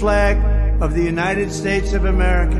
flag of the United States of America.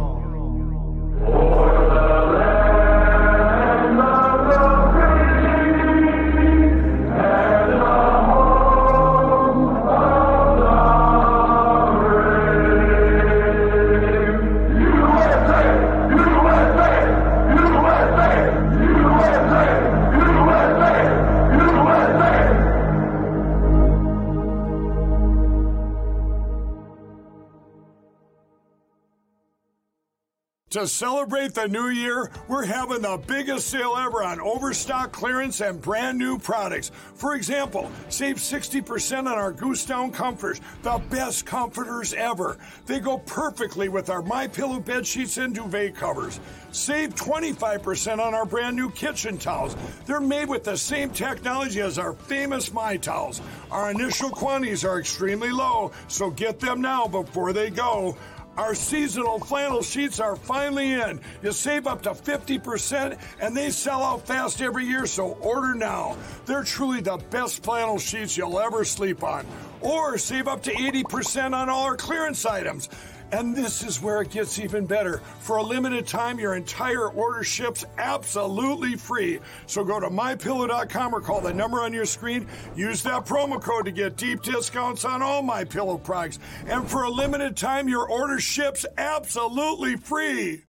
To celebrate the new year, we're having the biggest sale ever on overstock clearance and brand new products. For example, save 60% on our Goose Down comforters, the best comforters ever. They go perfectly with our My Pillow bed sheets and duvet covers. Save 25% on our brand new kitchen towels. They're made with the same technology as our famous My Towels. Our initial quantities are extremely low, so get them now before they go. Our seasonal flannel sheets are finally in. You save up to 50% and they sell out fast every year, so order now. They're truly the best flannel sheets you'll ever sleep on. Or save up to 80% on all our clearance items. And this is where it gets even better. For a limited time, your entire order ships absolutely free. So go to mypillow.com or call the number on your screen. Use that promo code to get deep discounts on all my pillow products. And for a limited time, your order ships absolutely free.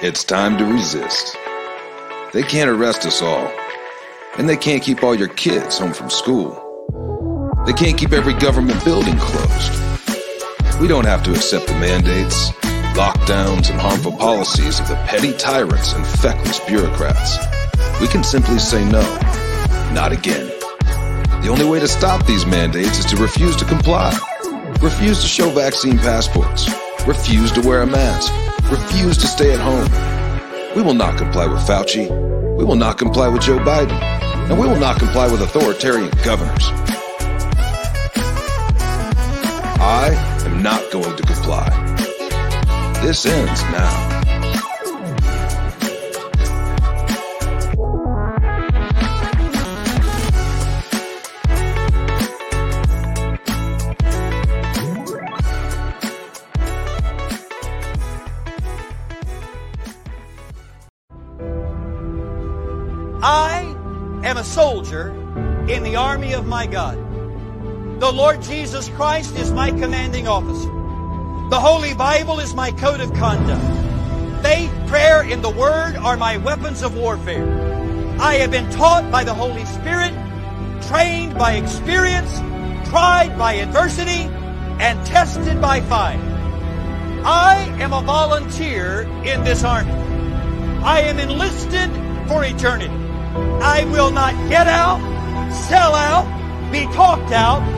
It's time to resist. They can't arrest us all. And they can't keep all your kids home from school. They can't keep every government building closed. We don't have to accept the mandates, lockdowns, and harmful policies of the petty tyrants and feckless bureaucrats. We can simply say no, not again. The only way to stop these mandates is to refuse to comply. Refuse to show vaccine passports. Refuse to wear a mask. Refuse to stay at home. We will not comply with Fauci. We will not comply with Joe Biden. And we will not comply with authoritarian governors. I am not going to comply. This ends now. I am a soldier in the army of my God. The Lord Jesus Christ is my commanding officer. The Holy Bible is my code of conduct. Faith, prayer, and the Word are my weapons of warfare. I have been taught by the Holy Spirit, trained by experience, tried by adversity, and tested by fire. I am a volunteer in this army. I am enlisted for eternity. I will not get out, sell out, be talked out,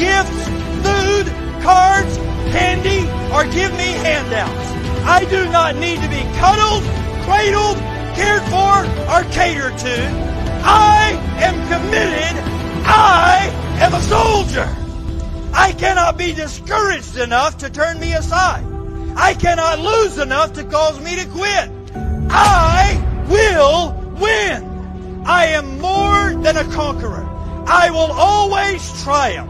gifts, food, cards, candy, or give me handouts. I do not need to be cuddled, cradled, cared for, or catered to. I am committed. I am a soldier. I cannot be discouraged enough to turn me aside. I cannot lose enough to cause me to quit. I will win. I am more than a conqueror. I will always triumph.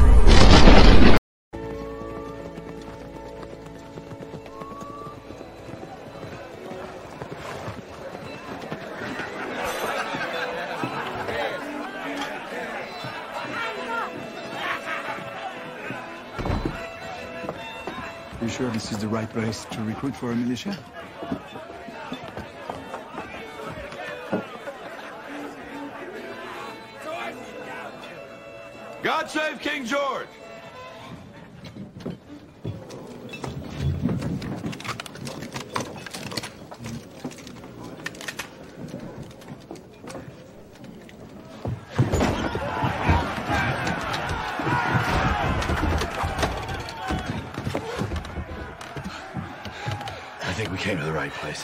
Right place to recruit for a militia? God save King George! I think we came to the right place.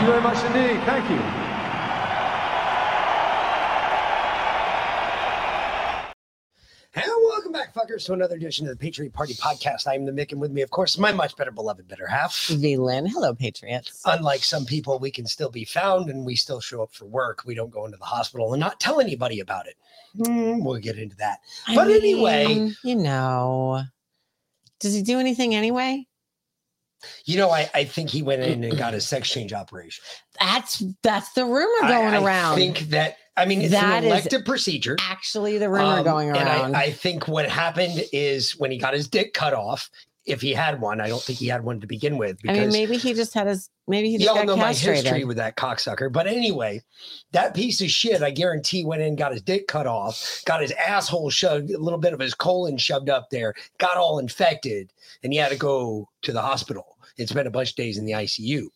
Thank you very much indeed. Thank you. And welcome back, fuckers, to another edition of the Patriot Party Podcast. I am the Mick, and with me, of course, my much better beloved better half. V Lynn. Hello, Patriots. Unlike some people, we can still be found and we still show up for work. We don't go into the hospital and not tell anybody about it. Hmm, we'll get into that. I But anyway, you know, does he do anything anyway? You know, I, I think he went in and got a sex change operation. That's that's the rumor going I around. I think that, I mean, it's That an elective procedure. actually the rumor Um, going and around. I, I think what happened is when he got his dick cut off, if he had one, I don't think he had one to begin with. I, Because mean, maybe he just had his. Maybe he just y'all know my history with that cocksucker. But anyway, that piece of shit, I guarantee, went in, got his dick cut off, got his asshole shoved, a little bit of his colon shoved up there, got all infected, and he had to go to the hospital. and spent a bunch of days in the ICU.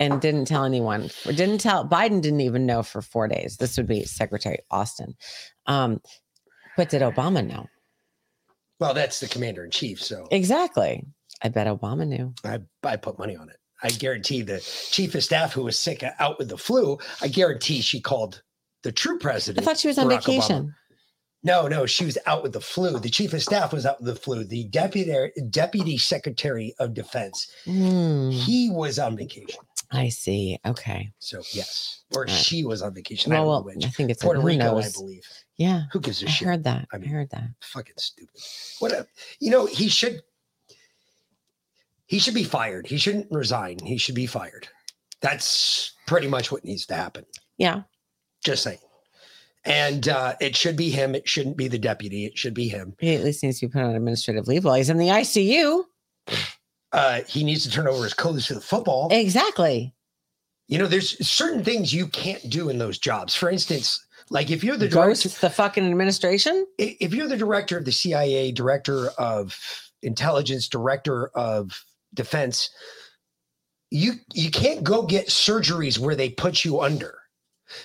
and didn't tell anyone or didn't tell Biden didn't even know for four days. This would be Secretary Austin. Um, but did Obama know? Well, that's the commander in chief. So Exactly. I bet Obama knew. I, I put money on it. I guarantee the chief of staff who was sick uh, out with the flu, I guarantee she called the true president. I thought she was on Barack Obama. vacation. No, no, she was out with the flu. The chief of staff was out with the flu. The deputy deputy secretary of defense, Hmm, he was on vacation. I see. Okay. So yes, or Right. she was on vacation. I Well, don't well, know which. I think it's Puerto Rico, I believe. Yeah. Who gives a I shit? I heard that. I I, heard that. Fucking stupid. What a, you know, he should he should be fired. He shouldn't resign. He should be fired. That's pretty much what needs to happen. Yeah. Just saying. And uh, it should be him. It shouldn't be the deputy. It should be him. He at least needs to be put on administrative leave while he's in the ICU. Uh, he needs to turn over his clothes to the football. Exactly. You know, there's certain things you can't do in those jobs. For instance, like if you're the director, Ghost the fucking administration. if you're the director of the CIA, director of intelligence, director of defense, you you can't go get surgeries where they put you under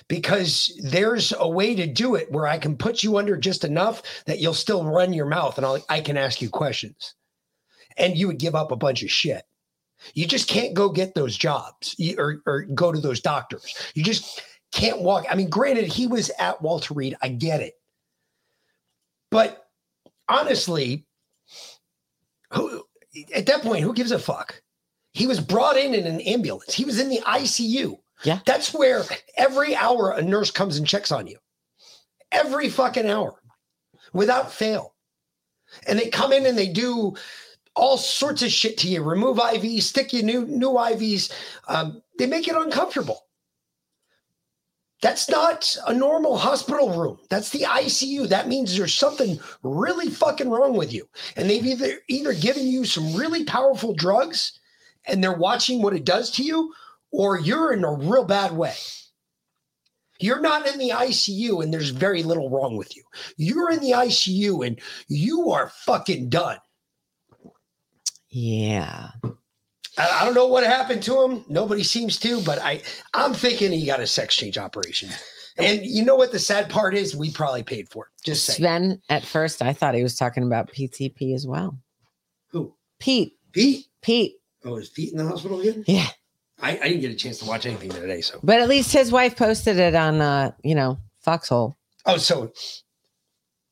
because there's a way to do it where I can put you under just enough that you'll still run your mouth and I'll, I can ask you questions and you would give up a bunch of shit. You just can't go get those jobs or, or go to those doctors. You just can't walk. I mean, granted, he was at Walter Reed. I get it. But honestly, who at that point, who gives a fuck? He was brought in in an ambulance. He was in the ICU. Yeah. That's where every hour a nurse comes and checks on you. Every fucking hour without fail. And they come in and they do all sorts of shit to you remove IVs, stick you new, new IVs. Um, they make it uncomfortable. That's not a normal hospital room. That's the ICU. That means there's something really fucking wrong with you. And they've either either given you some really powerful drugs and they're watching what it does to you, or you're in a real bad way. You're not in the ICU and there's very little wrong with you. You're in the ICU and you are fucking done. Yeah. I, don't know what happened to him. Nobody seems to, but I I'm thinking he got a sex change operation. And you know what the sad part is? We probably paid for it. Just saying. Sven, at first, I thought he was talking about PTP as well. Who? Pete. Pete? Pete. Oh, is Pete in the hospital again? Yeah. I, I didn't get a chance to watch anything today, so But at least his wife posted it on, uh, you know, Foxhole. oh, so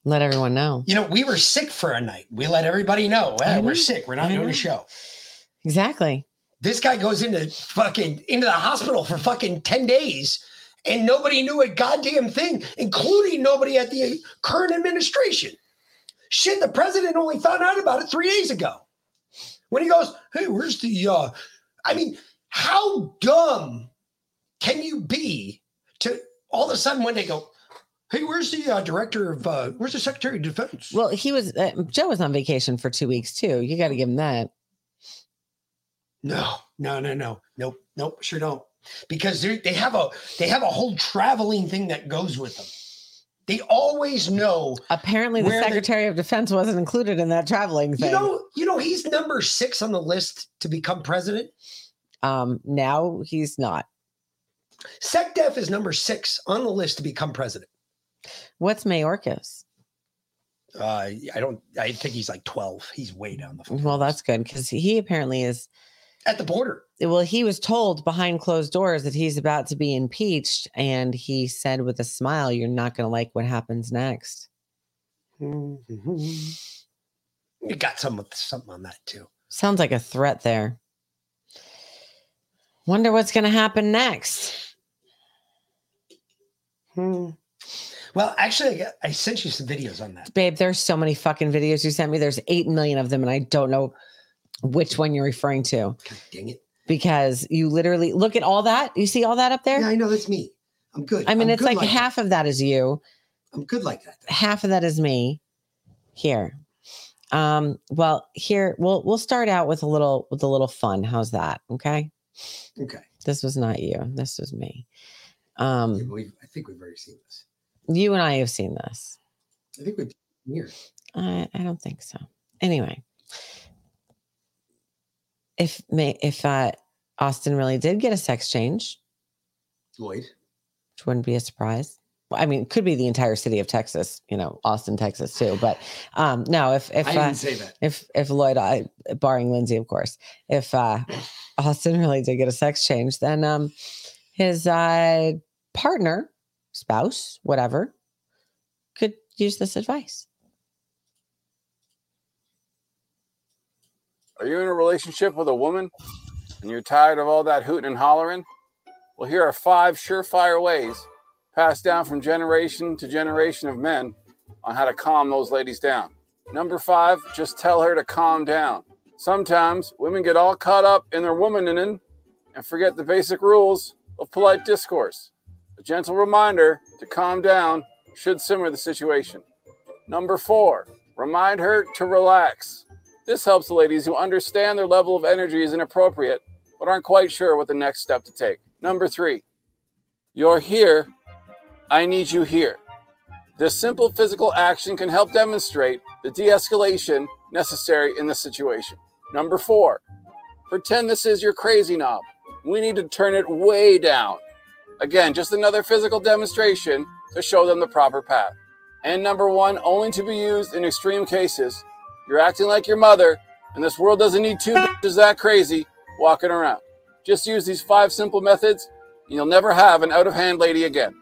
Let everyone know. you know, we were sick for a night. We let everybody know. "Eh, I we're sick. We're not doing a show. Exactly. This guy goes into fucking into the hospital for fucking 10 days and nobody knew a goddamn thing, including nobody at the current administration. Shit, the president only found out about it three days ago. When he goes, Hey, where's the uh I mean, how dumb can you be to all of a sudden when they go, Hey, where's the uh, director of uh where's the secretary of defense? Well, he was, uh, Joe was on vacation for two weeks too. You got to give him that. No, no, no, no, nope, nope, sure don't. Because they they have a they have a whole traveling thing that goes with them. They always know. Apparently, the Secretary of Defense wasn't included in that traveling thing. You know, you know, he's number six on the list to become president. um, now he's not. SecDef is number six on the list to become president. What's Mayorkas? Uh, I don't. I think he's like twelve. He's way down the Well, that's good because he apparently is. At the border. Well, he was told behind closed doors that he's about to be impeached, and he said with a smile, "You're not going to like what happens next." You got some something on that too. Sounds like a threat there. Wonder what's going to happen next. Hmm. Well, actually, I, I sent you some videos on that. Babe, there's so many fucking videos you sent me. There's 8 million of them, and I don't know which one you're referring to God dang it! because you literally look at all that. You see all that up there? Yeah, I know that's me. I'm good. I mean, I'm it's like that. half of that is you, I'm good like that. half of that is me. Here. Um, well, here we'll we'll start out with a little with a little fun. How's that? Okay. Okay. This was not you. This was me. Um, we've, I think we've already seen this. you and I have seen this. I think we've here. I, I don't think so. Anyway, if may if uh, Austin really did get a sex change, Lloyd. which wouldn't be a surprise. I mean, it could be the entire city of Texas, you know, Austin, Texas too. But um, no, if if I uh, didn't say that. if if Lloyd, I, barring Lindsay, of course, if uh, Austin really did get a sex change, then um, his uh, partner, spouse, whatever, could use this advice. Are you in a relationship with a woman and you're tired of all that hooting and hollering? Well, here are five surefire ways passed down from generation to generation of men on how to calm those ladies down. Number five, just tell her to calm down. Sometimes women get all caught up in their womaning and forget the basic rules of polite discourse. A gentle reminder to calm down should simmer the situation. Number four, remind her to relax. This helps the ladies who understand their level of energy is inappropriate, but aren't quite sure what the next step to take. Number three, you're here. I need you here. This simple physical action can help demonstrate the de escalation necessary in the situation. Number four, pretend this is your crazy knob. We need to turn it way down. Again, just another physical demonstration to show them the proper path. And number one, only to be used in extreme cases. You're acting like your mother, and this world doesn't need two bitches that crazy walking around. Just use these five simple methods, and you'll never have an out of hand lady again.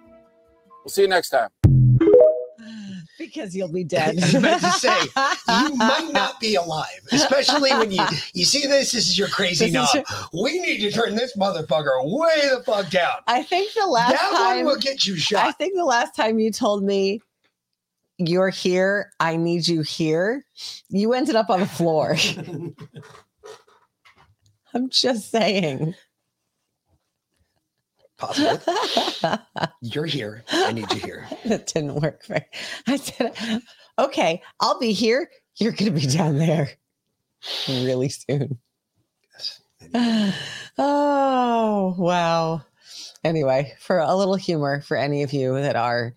We'll see you next time. Because you'll be dead. I was about to say, you might not be alive, especially when you you see this. This is your crazy This knob. your- We need to turn this motherfucker way the fuck down. I think the last that time one will get you shot. I think the last time you told me you're here, I need you here, you ended up on the floor. I'm just saying. Possible. You're here. I need you here. that didn't work very. I said, okay, I'll be here. You're going to be down there really soon. Yes. Oh, wow. Anyway, for a little humor for any of you that are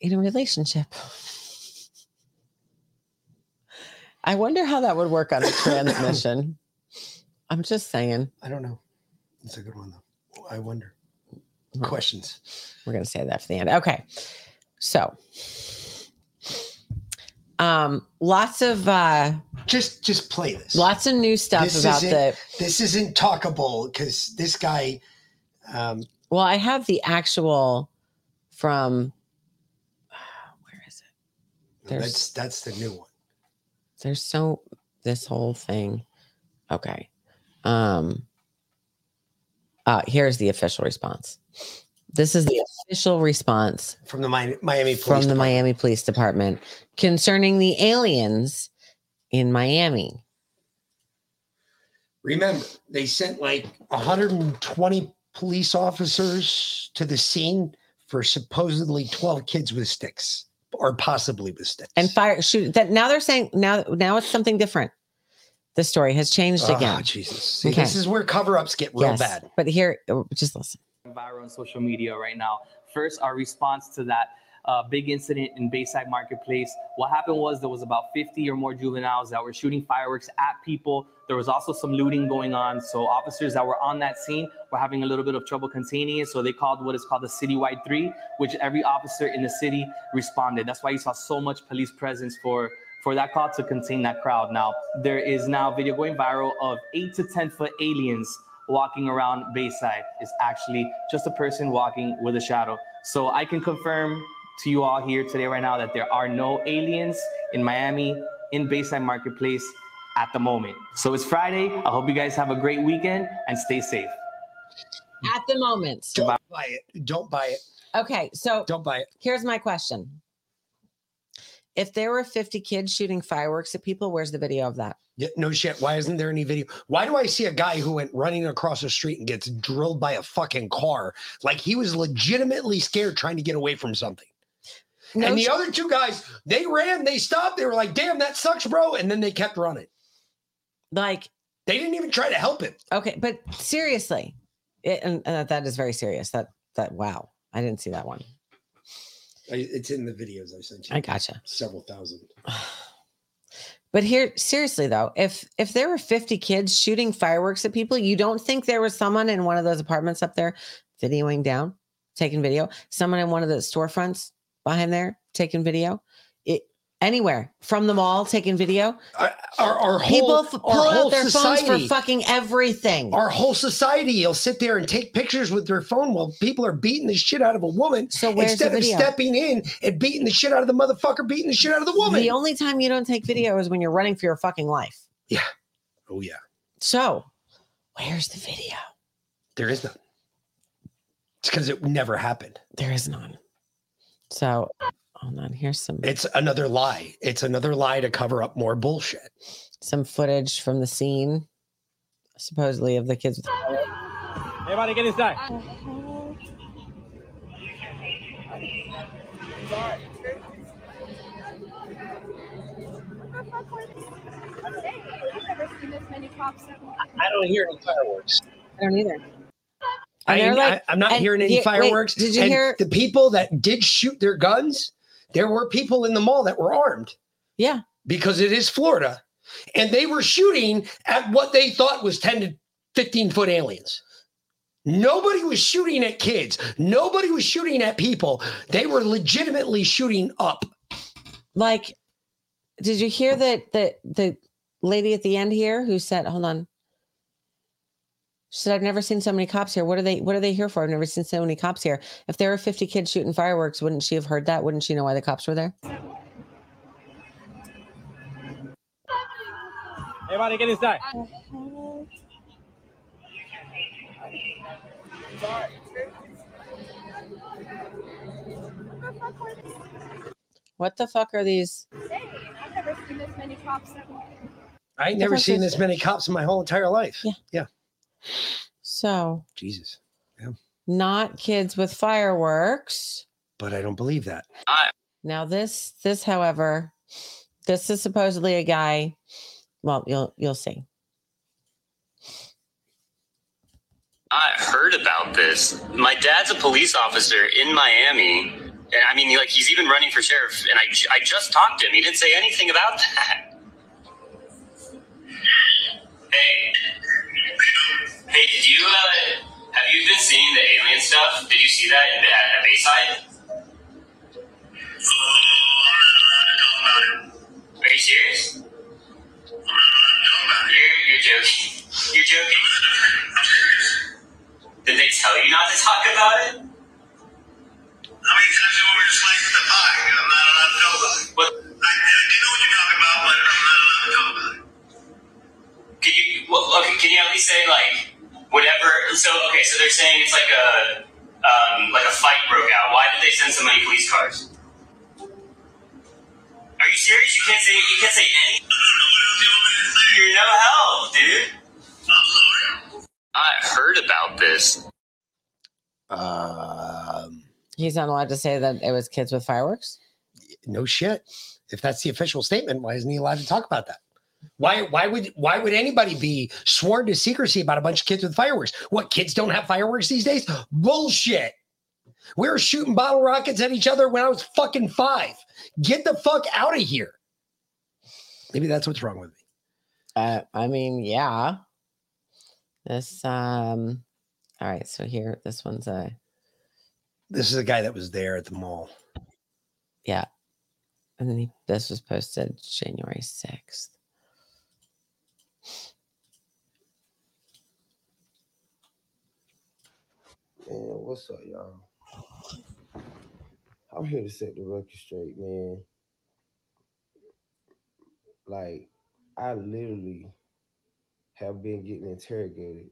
in a relationship. I wonder how that would work on a transmission. I'm just saying. I don't know. It's a good one though. I wonder. Questions. We're gonna say that for the end. Okay. So um lots of uh just just play this. Lots of new stuff This about the This isn't talkable because this guy. Um, well, I have the actual from where is it? There's that's that's the new one. there's so this whole thing. Okay. Um uh here's the official response. This is the official response from the Mi- Miami Police from the Department. Miami Police Department concerning the aliens in Miami. Remember, they sent like 120 police officers to the scene for supposedly 12 kids with sticks or possibly with sticks. And fire shoot that now they're saying now now it's something different. The story has changed Oh, again. Jesus. See, This is where cover ups get real Yes, bad. But here, oh, just listen. viral on social media right now. First, our response to that uh, big incident in Bayside Marketplace. What happened was there was about 50 or more juveniles that were shooting fireworks at people. There was also some looting going on. So officers that were on that scene were having a little bit of trouble containing it. So they called what is called the citywide three, which every officer in the city responded. That's why you saw so much police presence for for that call to contain that crowd. Now, there is now video going viral of eight to 10 foot aliens walking around Bayside. It's actually just a person walking with a shadow. So I can confirm to you all here today, right now, that there are no aliens in Miami, in Bayside Marketplace at the moment. So it's Friday. I hope you guys have a great weekend and stay safe. At the moment. Don't buy it. Don't buy it. Okay, so don't buy it. Here's my question. If there were 50 kids shooting fireworks at people, where's the video of that? Yeah, no shit. Why isn't there any video? Why do I see a guy who went running across the street and gets drilled by a fucking car? Like he was legitimately scared trying to get away from something. No and the sh- other two guys, they ran, they stopped, they were like, damn, that sucks, bro. And then they kept running. Like they didn't even try to help him. Okay, but seriously, it, and, that is very serious. That that wow, I didn't see that one. I, it's in the videos I sent you. I gotcha. Several thousand. But here, seriously though, if if there were 50 kids shooting fireworks at people, you don't think there was someone in one of those apartments up there videoing down, taking video? Someone in one of the storefronts behind there taking video? It anywhere from the mall taking video? Our, our People whole, f- our pull whole out their society, phones for fucking everything. Our whole society will sit there and take pictures with their phone while people are beating the shit out of a woman. So instead of stepping in and beating the shit out of the motherfucker, beating the shit out of the woman. The only time you don't take video is when you're running for your fucking life. Yeah. Oh yeah. So, where's the video? There is none. It's because it never happened. There is none. So, hold on. Here's some It's another lie. It's another lie to cover up more bullshit. some footage from the scene, supposedly of the kids. With- Everybody get inside. I don't hear any fireworks. I don't either. I, And they're like- am not hearing any here- wait, fireworks. did you And hear- the people that did shoot their guns? There were people in the mall that were armed. Yeah. Because it is Florida. And they were shooting at what they thought was 10 to 15 foot aliens. Nobody was shooting at kids. Nobody was shooting at people. They were legitimately shooting up. Like, did you hear that the the lady at the end here who said, "Hold on," she said, "I've never seen so many cops here. What are they? What are they here for? I've never seen so many cops here. If there were fifty kids shooting fireworks, wouldn't she have heard that? Wouldn't she know why the cops were there?" Everybody get inside. What the fuck are these? I've never seen this many cops. Ain't never seen this many cops in my whole entire life. Yeah. Yeah. So, Jesus. not kids with fireworks. But I don't believe that. Now this this however, this is supposedly a guy. Well, you'll you'll see. I heard about this. My dad's a police officer in Miami. And I mean, like, he's even running for sheriff. And I, I just talked to him. He didn't say anything about that. Hey. Hey, did you, uh, have you been seeing the alien stuff? Did you see that in, at, at Bayside? Are you serious? You're, you're joking. You're joking. Did they tell you not to talk about it? How many times you want me the pie? I'm not allowed to know about it. What? I, you know what you're talking about, but I'm not allowed to know about it. Can you, well, okay, can you at least say, like, whatever? So, okay, so they're saying it's like a, um, like a fight broke out. Why did they send so many police cars? Are you serious? You can't say, you can't say any? You're no help, dude. I heard about this. Um, He's not allowed to say that it was kids with fireworks. no shit. If that's the official statement, why isn't he allowed to talk about that? Why why would why would anybody be sworn to secrecy about a bunch of kids with fireworks? What kids don't have fireworks these days? Bullshit. We were shooting bottle rockets at each other when I was fucking five. Get the fuck out of here. Maybe that's what's wrong with me. Uh, I mean, yeah. This um. All right, so here, this one's a This is a guy that was there at the mall. yeah, and then he, this was posted January sixth. Man, what's up, y'all? I'm here to set the record straight, man. Like, I literally have been getting interrogated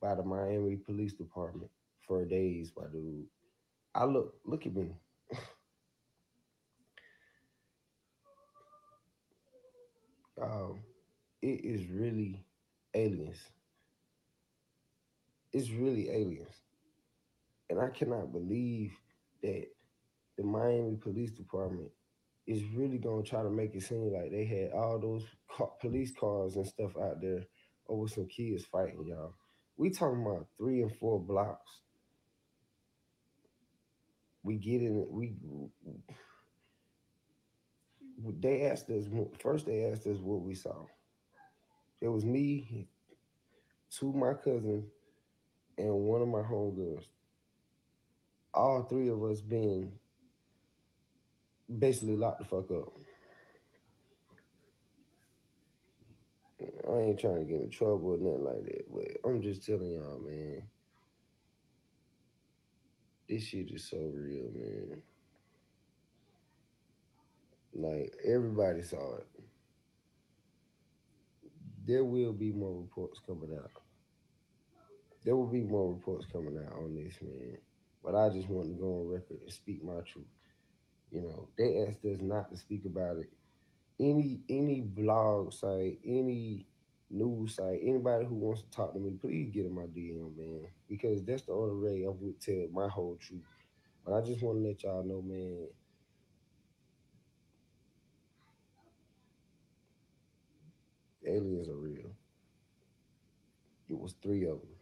by the Miami Police Department for days, my dude. I look, look at me. um, it is really aliens. It's really aliens. And I cannot believe that the Miami Police Department is really gonna try to make it seem like they had all those police cars and stuff out there over some kids fighting, y'all. We talking about three and four blocks. We get in. We they asked us first. They asked us what we saw. It was me, two of my cousins, and one of my homegirls. All three of us being basically locked the fuck up. I ain't trying to get in trouble or nothing like that, but I'm just telling y'all, man. This shit is so real, man. Like everybody saw it. There will be more reports coming out. There will be more reports coming out on this, man. But I just want to go on record and speak my truth. You know, they asked us not to speak about it. Any any blog site, any news site, anybody who wants to talk to me, please get in my DM, man. Because that's the only way I would tell my whole truth. But I just want to let y'all know, man. Aliens are real. It was three of them.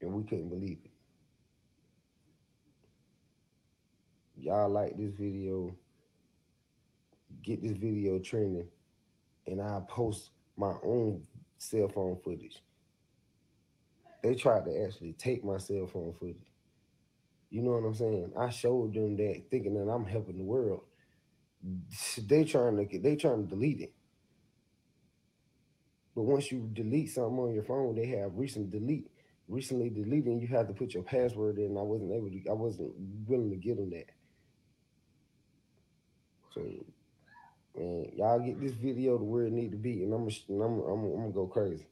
And we couldn't believe it. Y'all like this video, get this video trending, and I'll post my own cell phone footage. They tried to actually take my cell phone footage. You know what I'm saying? I showed them that thinking that I'm helping the world. They trying to they trying to delete it. But once you delete something on your phone, they have recent delete. Recently deleting, you have to put your password in. I wasn't able to, I wasn't willing to give them that. So, man, y'all get this video to where it need to be, and I'm gonna, and I'm, I'm, I'm gonna go crazy.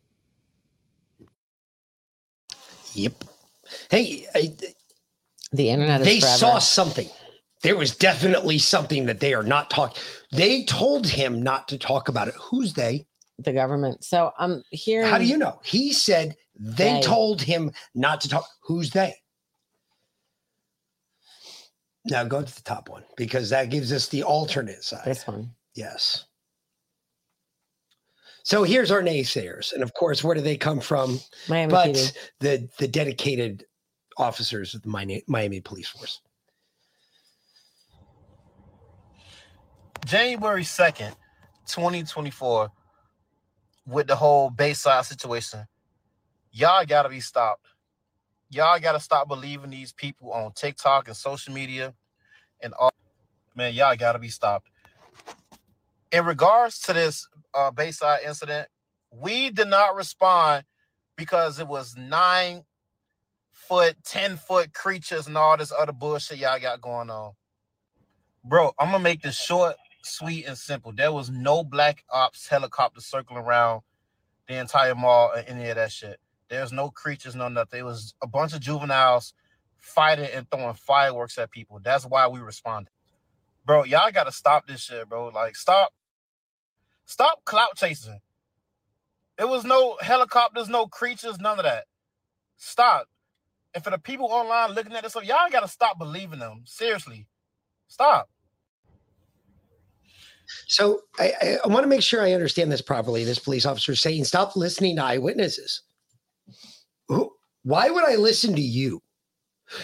Yep. Hey, I, The internet is they forever. saw something. There was definitely something that they are not talking. They told him not to talk about it. Who's they? the government. So I'm here. How do you know? He said they, They. told him not to talk. Who's they? Now go to the top one because that gives us the alternate side. This one. Yes. So here's our naysayers, and of course, where do they come from? Miami but PD. the the dedicated officers of the Miami, Miami Police Force. January 2nd, 2024, with the whole Bayside situation, y'all gotta be stopped. Y'all gotta stop believing these people on TikTok and social media and all. Man, y'all gotta be stopped. In regards to this uh, Bayside incident, we did not respond because it was nine foot, 10 foot creatures and all this other bullshit y'all got going on. Bro, I'm gonna make this short, sweet, and simple. There was no black ops helicopter circling around the entire mall or any of that shit. There's no creatures, no nothing. It was a bunch of juveniles fighting and throwing fireworks at people. That's why we responded. Bro, y'all gotta stop this shit, bro. Like, stop, stop clout chasing. There was no helicopters, no creatures, none of that. Stop. And for the people online looking at this, stuff, y'all gotta stop believing them. Seriously, stop. So I, I, I want to make sure I understand this properly. This police officer saying, stop listening to eyewitnesses. Why would I listen to you?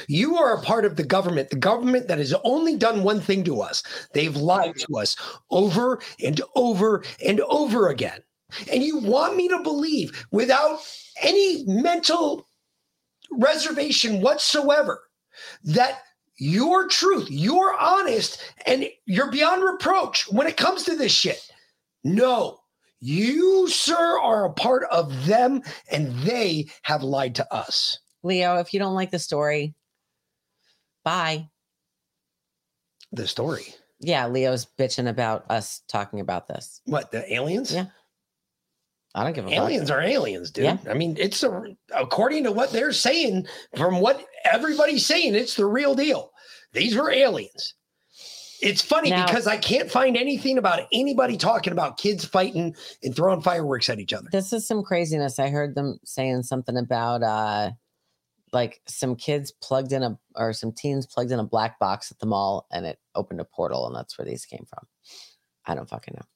You are a part of the government, the government that has only done one thing to us. They've lied to us over and over and over again. And you want me to believe without any mental reservation whatsoever that your truth, you're honest, and you're beyond reproach when it comes to this shit. No, you, sir, are a part of them, and they have lied to us. Leo, if you don't like the story, bye. The story. Yeah, Leo's bitching about us talking about this. What, the aliens? Yeah. I don't give a fuck. Aliens are aliens, dude. Yeah. I mean, it's a, according to what they're saying, from what everybody's saying, it's the real deal. These were aliens. It's funny Now- because I can't find anything about anybody talking about kids fighting and throwing fireworks at each other. This is some craziness. I heard them saying something about uh like some kids plugged in a or some teens plugged in a black box at the mall and it opened a portal and that's where these came from. I don't fucking know.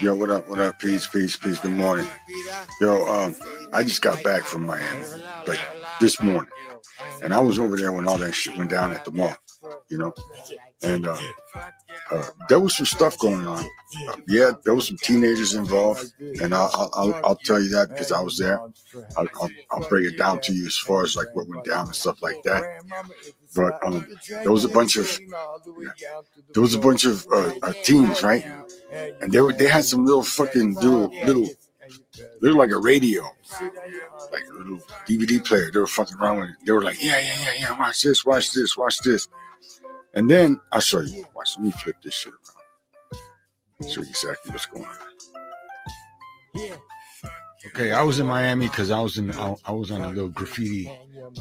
Yo, what up? What up? Peace, peace, peace. Good morning. Yo, um, I just got back from Miami, like this morning, and I was over there when all that shit went down at the mall, you know, and uh, uh, there was some stuff going on. Uh, yeah, there was some teenagers involved, and I'll I'll, I'll, I'll tell you that because I was there. I'll, I'll, I'll break it down to you as far as like what went down and stuff like that. But um, there was a bunch of there was a bunch of uh, uh, teens, right? And they were they had some little fucking little little little like a radio, like a little DVD player. They were fucking around with it. They were like, yeah, yeah, yeah, yeah. Watch this, watch this, watch this. And then I'll show you. Watch. Let me flip this shit around. Show you exactly what's going on. Okay, I was in Miami because I was in I, I was on a little graffiti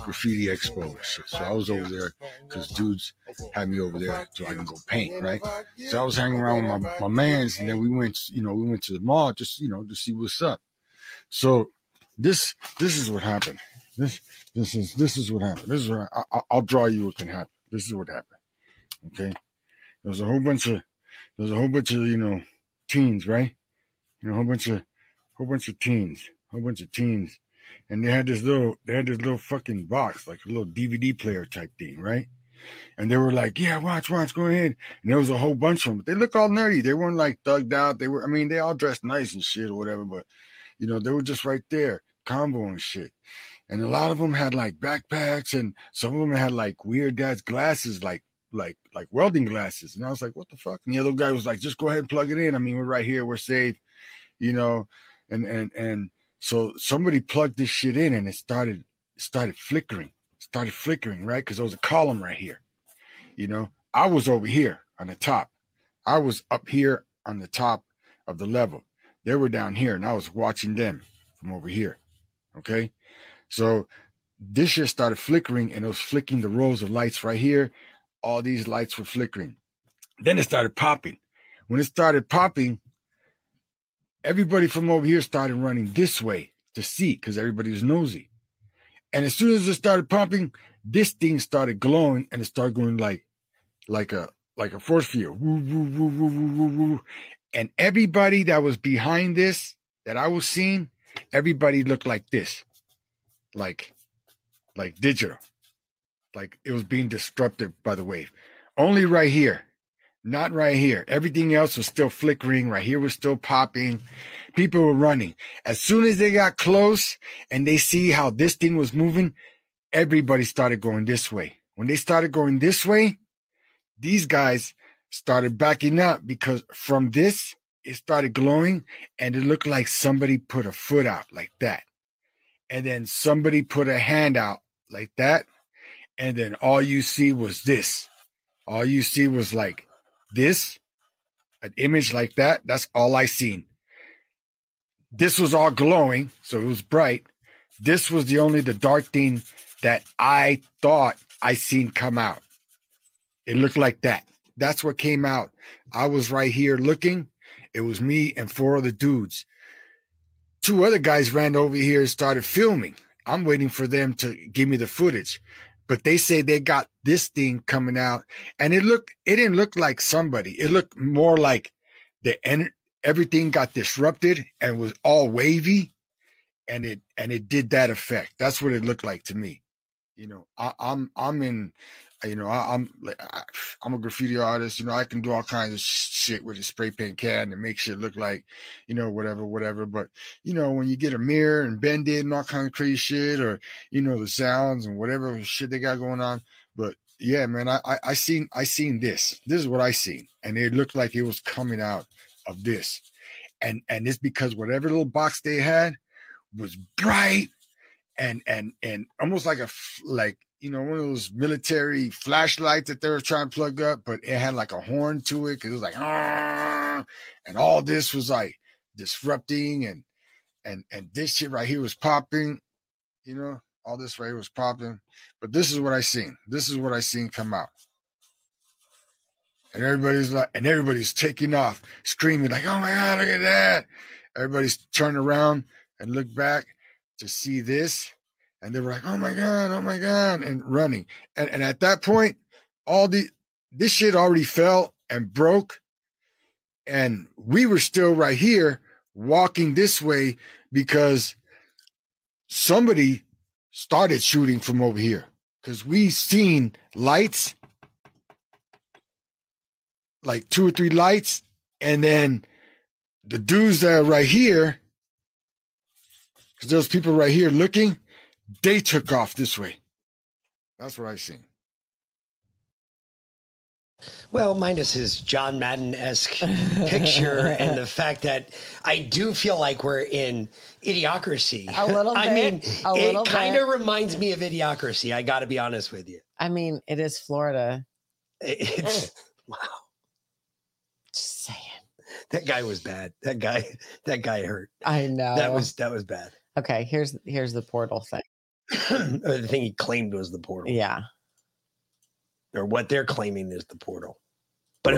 graffiti expo. So I was over there because dudes had me over there so I can go paint, right? So I was hanging around with my, my mans, and then we went, you know, we went to the mall just you know to see what's up. So this this is what happened. This this is this is what happened. This is what I, I, I'll draw you what can happen. This is what happened. Okay, there's a whole bunch of there's a whole bunch of you know teens, right? You know, a whole bunch of whole bunch of teens, whole bunch of teens, and they had this little they had this little fucking box, like a little DVD player type thing, right? And they were like, "Yeah, watch, watch, go ahead." And there was a whole bunch of them. They look all nerdy. They weren't like thugged out. They were, I mean, they all dressed nice and shit or whatever. But you know, they were just right there, combo and shit. And a lot of them had like backpacks, and some of them had like weird dad's glasses, like like like welding glasses. And I was like, "What the fuck?" And the other guy was like, "Just go ahead and plug it in. I mean, we're right here. We're safe." You know, and and and so somebody plugged this shit in and it started started flickering started flickering right because there was a column right here you know i was over here on the top i was up here on the top of the level they were down here and i was watching them from over here okay so this shit started flickering and it was flicking the rows of lights right here all these lights were flickering then it started popping when it started popping everybody from over here started running this way to see because everybody was nosy. And as soon as it started popping, this thing started glowing and it started going like like a like a force field. Woo, woo, woo, woo, woo, woo, woo. And everybody that was behind this that I was seeing, everybody looked like this, like, like digital, like it was being disrupted by the wave. Only right here, not right here. Everything else was still flickering. Right here was still popping. People were running. As soon as they got close and they see how this thing was moving, everybody started going this way. When they started going this way, these guys started backing up because from this, it started glowing and it looked like somebody put a foot out like that. And then somebody put a hand out like that. And then all you see was this. All you see was like this, an image like that. That's all I seen. This was all glowing, so it was bright. This was the only the dark thing that I thought I seen come out. It looked like that. That's what came out. I was right here looking. It was me and four other dudes. Two other guys ran over here and started filming. I'm waiting for them to give me the footage. But they say they got this thing coming out and it looked it didn't look like somebody. It looked more like the en- everything got disrupted and was all wavy and it and it did that effect. That's what it looked like to me. You know, I, I'm I'm in you know, I, I'm like I, I'm a graffiti artist. You know, I can do all kinds of shit with a spray paint can and make shit look like, you know, whatever, whatever. But you know, when you get a mirror and bend it and all kind of crazy shit, or you know, the sounds and whatever shit they got going on. But yeah, man, I I, I seen I seen this. This is what I seen, and it looked like it was coming out of this, and and it's because whatever little box they had was bright and and and almost like a like you know one of those military flashlights that they were trying to plug up, but it had like a horn to it because it was like and all this was like disrupting and and and this shit right here was popping, you know, all this right here was popping. But this is what I seen. This is what I seen come out. And everybody's like, and everybody's taking off, screaming, like, oh my god, look at that. Everybody's turning around and look back to see this. And they were like, oh my God, oh my God, and running. And, and at that point, all the this shit already fell and broke. And we were still right here walking this way because somebody started shooting from over here. Because we seen lights, like two or three lights, and then the dudes that are right here because those people right here looking, they took off this way. That's what I seen. Well, minus his John Madden esque picture and the fact that I do feel like we're in idiocracy. A little I mean, a it kind of reminds me of idiocracy. I got to be honest with you. I mean, it is Florida. It's oh. wow. Just saying. That guy was bad. That guy. That guy hurt. I know. That was that was bad. okay. Here's here's the portal thing. Or uh, the thing he claimed was the portal. Yeah. Or what they're claiming is the portal. But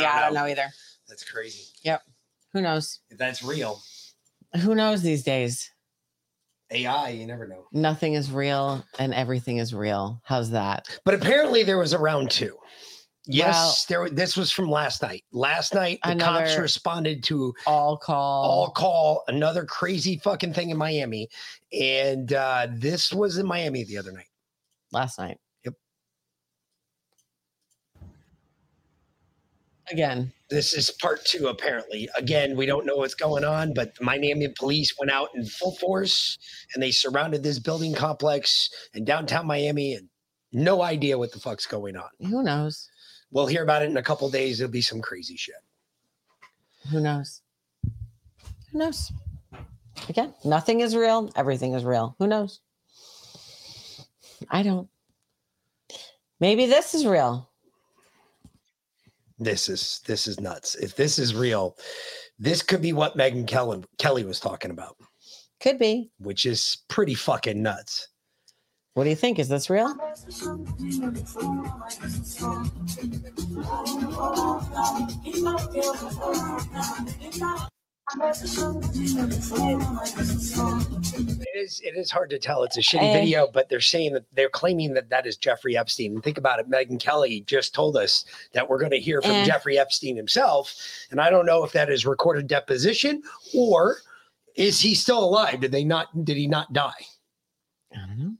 yeah, I don't know either. That's crazy. Yep. Who knows? If that's real, Who knows these days? AI, you never know. Nothing is real and everything is real. How's that? But apparently there was a round two. Yes, there. This was from last night. Last night, the cops responded to all call, all call, another crazy fucking thing in Miami, and uh, this was in Miami the other night. last night. Again. This is part two, apparently. Again, we don't know what's going on, but the Miami police went out in full force and they surrounded this building complex in downtown Miami, and no idea what the fuck's going on. Who knows? We'll hear about it in a couple days. It'll be some crazy shit. Who knows? Who knows? Again, nothing is real. Everything is real. Who knows? I don't. Maybe this is real. This is this is nuts. If this is real, this could be what Megyn Kelly Kelly was talking about. Could be. which is pretty fucking nuts. What do you think? Is this real? It is. It is hard to tell. It's a shitty Eh. video, but they're saying that they're claiming that that is Jeffrey Epstein. And think about it. Megyn Kelly just told us that we're going to hear from Eh. Jeffrey Epstein himself, and I don't know if that is recorded deposition or is he still alive? Did they not? Did he not die? I don't know.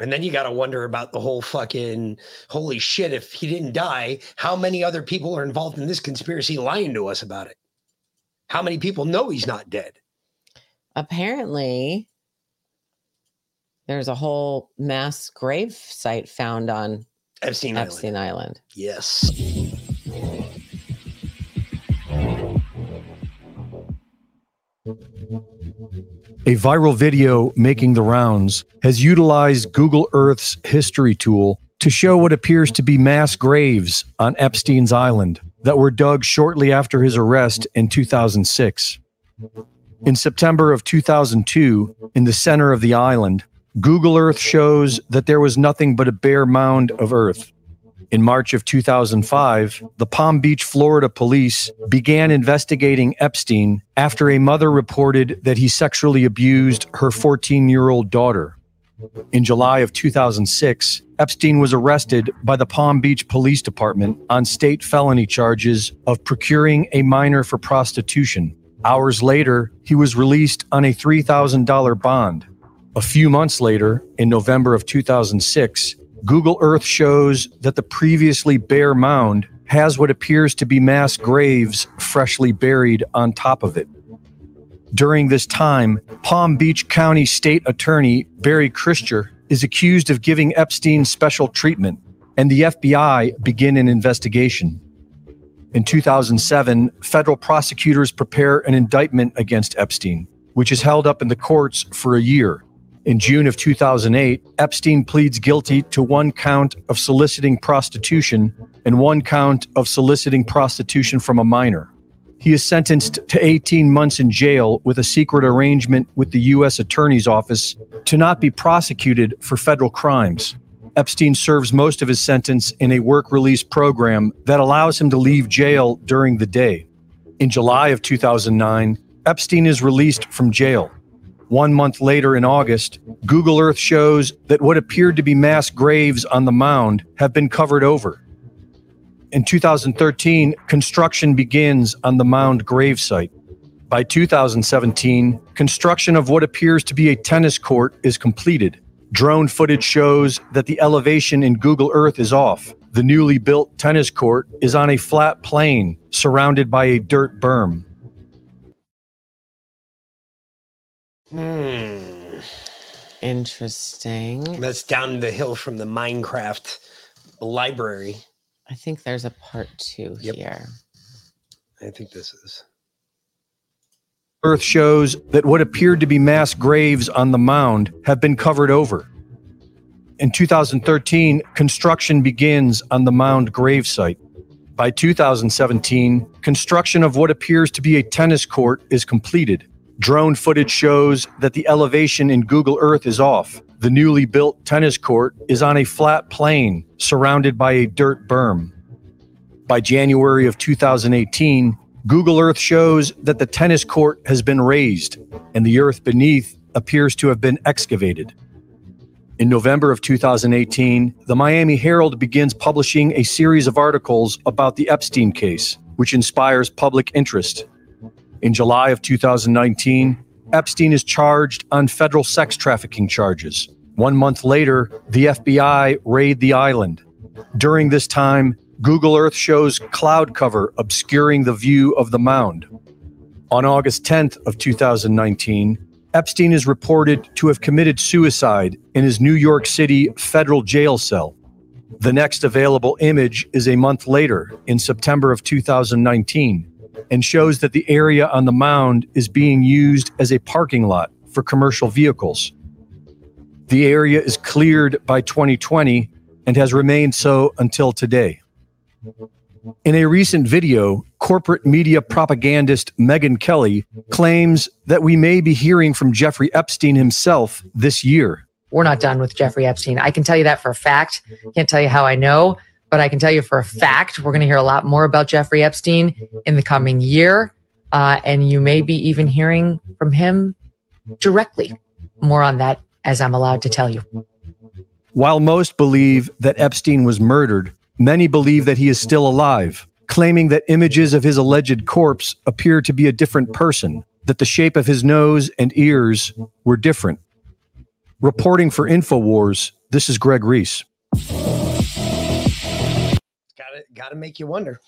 And then you got to wonder about the whole fucking holy shit. If he didn't die, how many other people are involved in this conspiracy lying to us about it? How many people know he's not dead? Apparently, there's a whole mass grave site found on Epstein Island. Epstein Island. Yes. A viral video making the rounds has utilized Google Earth's history tool to show what appears to be mass graves on Epstein's Island that were dug shortly after his arrest in 2006. In September of 2002, in the center of the island, Google Earth shows that there was nothing but a bare mound of earth. In March of 2005, the Palm Beach, Florida police began investigating Epstein after a mother reported that he sexually abused her 14 year old daughter. In July of 2006, Epstein was arrested by the Palm Beach Police Department on state felony charges of procuring a minor for prostitution. Hours later, he was released on a $3,000 bond. A few months later, in November of 2006, Google Earth shows that the previously bare mound has what appears to be mass graves freshly buried on top of it. During this time, Palm Beach County State Attorney Barry Krischer is accused of giving Epstein special treatment, and the FBI begin an investigation. In 2007, federal prosecutors prepare an indictment against Epstein, which is held up in the courts for a year. In June of 2008, Epstein pleads guilty to one count of soliciting prostitution and one count of soliciting prostitution from a minor. He is sentenced to 18 months in jail with a secret arrangement with the U.S. Attorney's Office to not be prosecuted for federal crimes. Epstein serves most of his sentence in a work release program that allows him to leave jail during the day. In July of 2009, Epstein is released from jail. One month later in August, Google Earth shows that what appeared to be mass graves on the mound have been covered over. In 2013, construction begins on the mound grave site. By 2017, construction of what appears to be a tennis court is completed. Drone footage shows that the elevation in Google Earth is off. The newly built tennis court is on a flat plain surrounded by a dirt berm. Hmm. Interesting. That's down the hill from the Minecraft library. I think there's a part two here. I think this is. Earth shows that what appeared to be mass graves on the mound have been covered over. In 2013, construction begins on the mound grave site. By 2017, construction of what appears to be a tennis court is completed. Drone footage shows that the elevation in Google Earth is off. The newly built tennis court is on a flat plain surrounded by a dirt berm. By January of 2018, Google Earth shows that the tennis court has been raised and the earth beneath appears to have been excavated. In November of 2018, the Miami Herald begins publishing a series of articles about the Epstein case, which inspires public interest. In July of 2019, Epstein is charged on federal sex trafficking charges. One month later, the FBI raid the island. During this time, Google Earth shows cloud cover obscuring the view of the mound. On August 10th of 2019, Epstein is reported to have committed suicide in his New York City federal jail cell. The next available image is a month later, in September of 2019, and shows that the area on the mound is being used as a parking lot for commercial vehicles. The area is cleared by 2020 and has remained so until today. In a recent video, corporate media propagandist Megyn Kelly claims that we may be hearing from Jeffrey Epstein himself this year. We're not done with Jeffrey Epstein. I can tell you that for a fact. Can't tell you how I know, but I can tell you for a fact we're going to hear a lot more about Jeffrey Epstein in the coming year. Uh, and you may be even hearing from him directly. More on that as I'm allowed to tell you. While most believe that Epstein was murdered, many believe that he is still alive, claiming that images of his alleged corpse appear to be a different person, that the shape of his nose and ears were different. Reporting for InfoWars, this is Greg Reese. Gotta gotta make you wonder.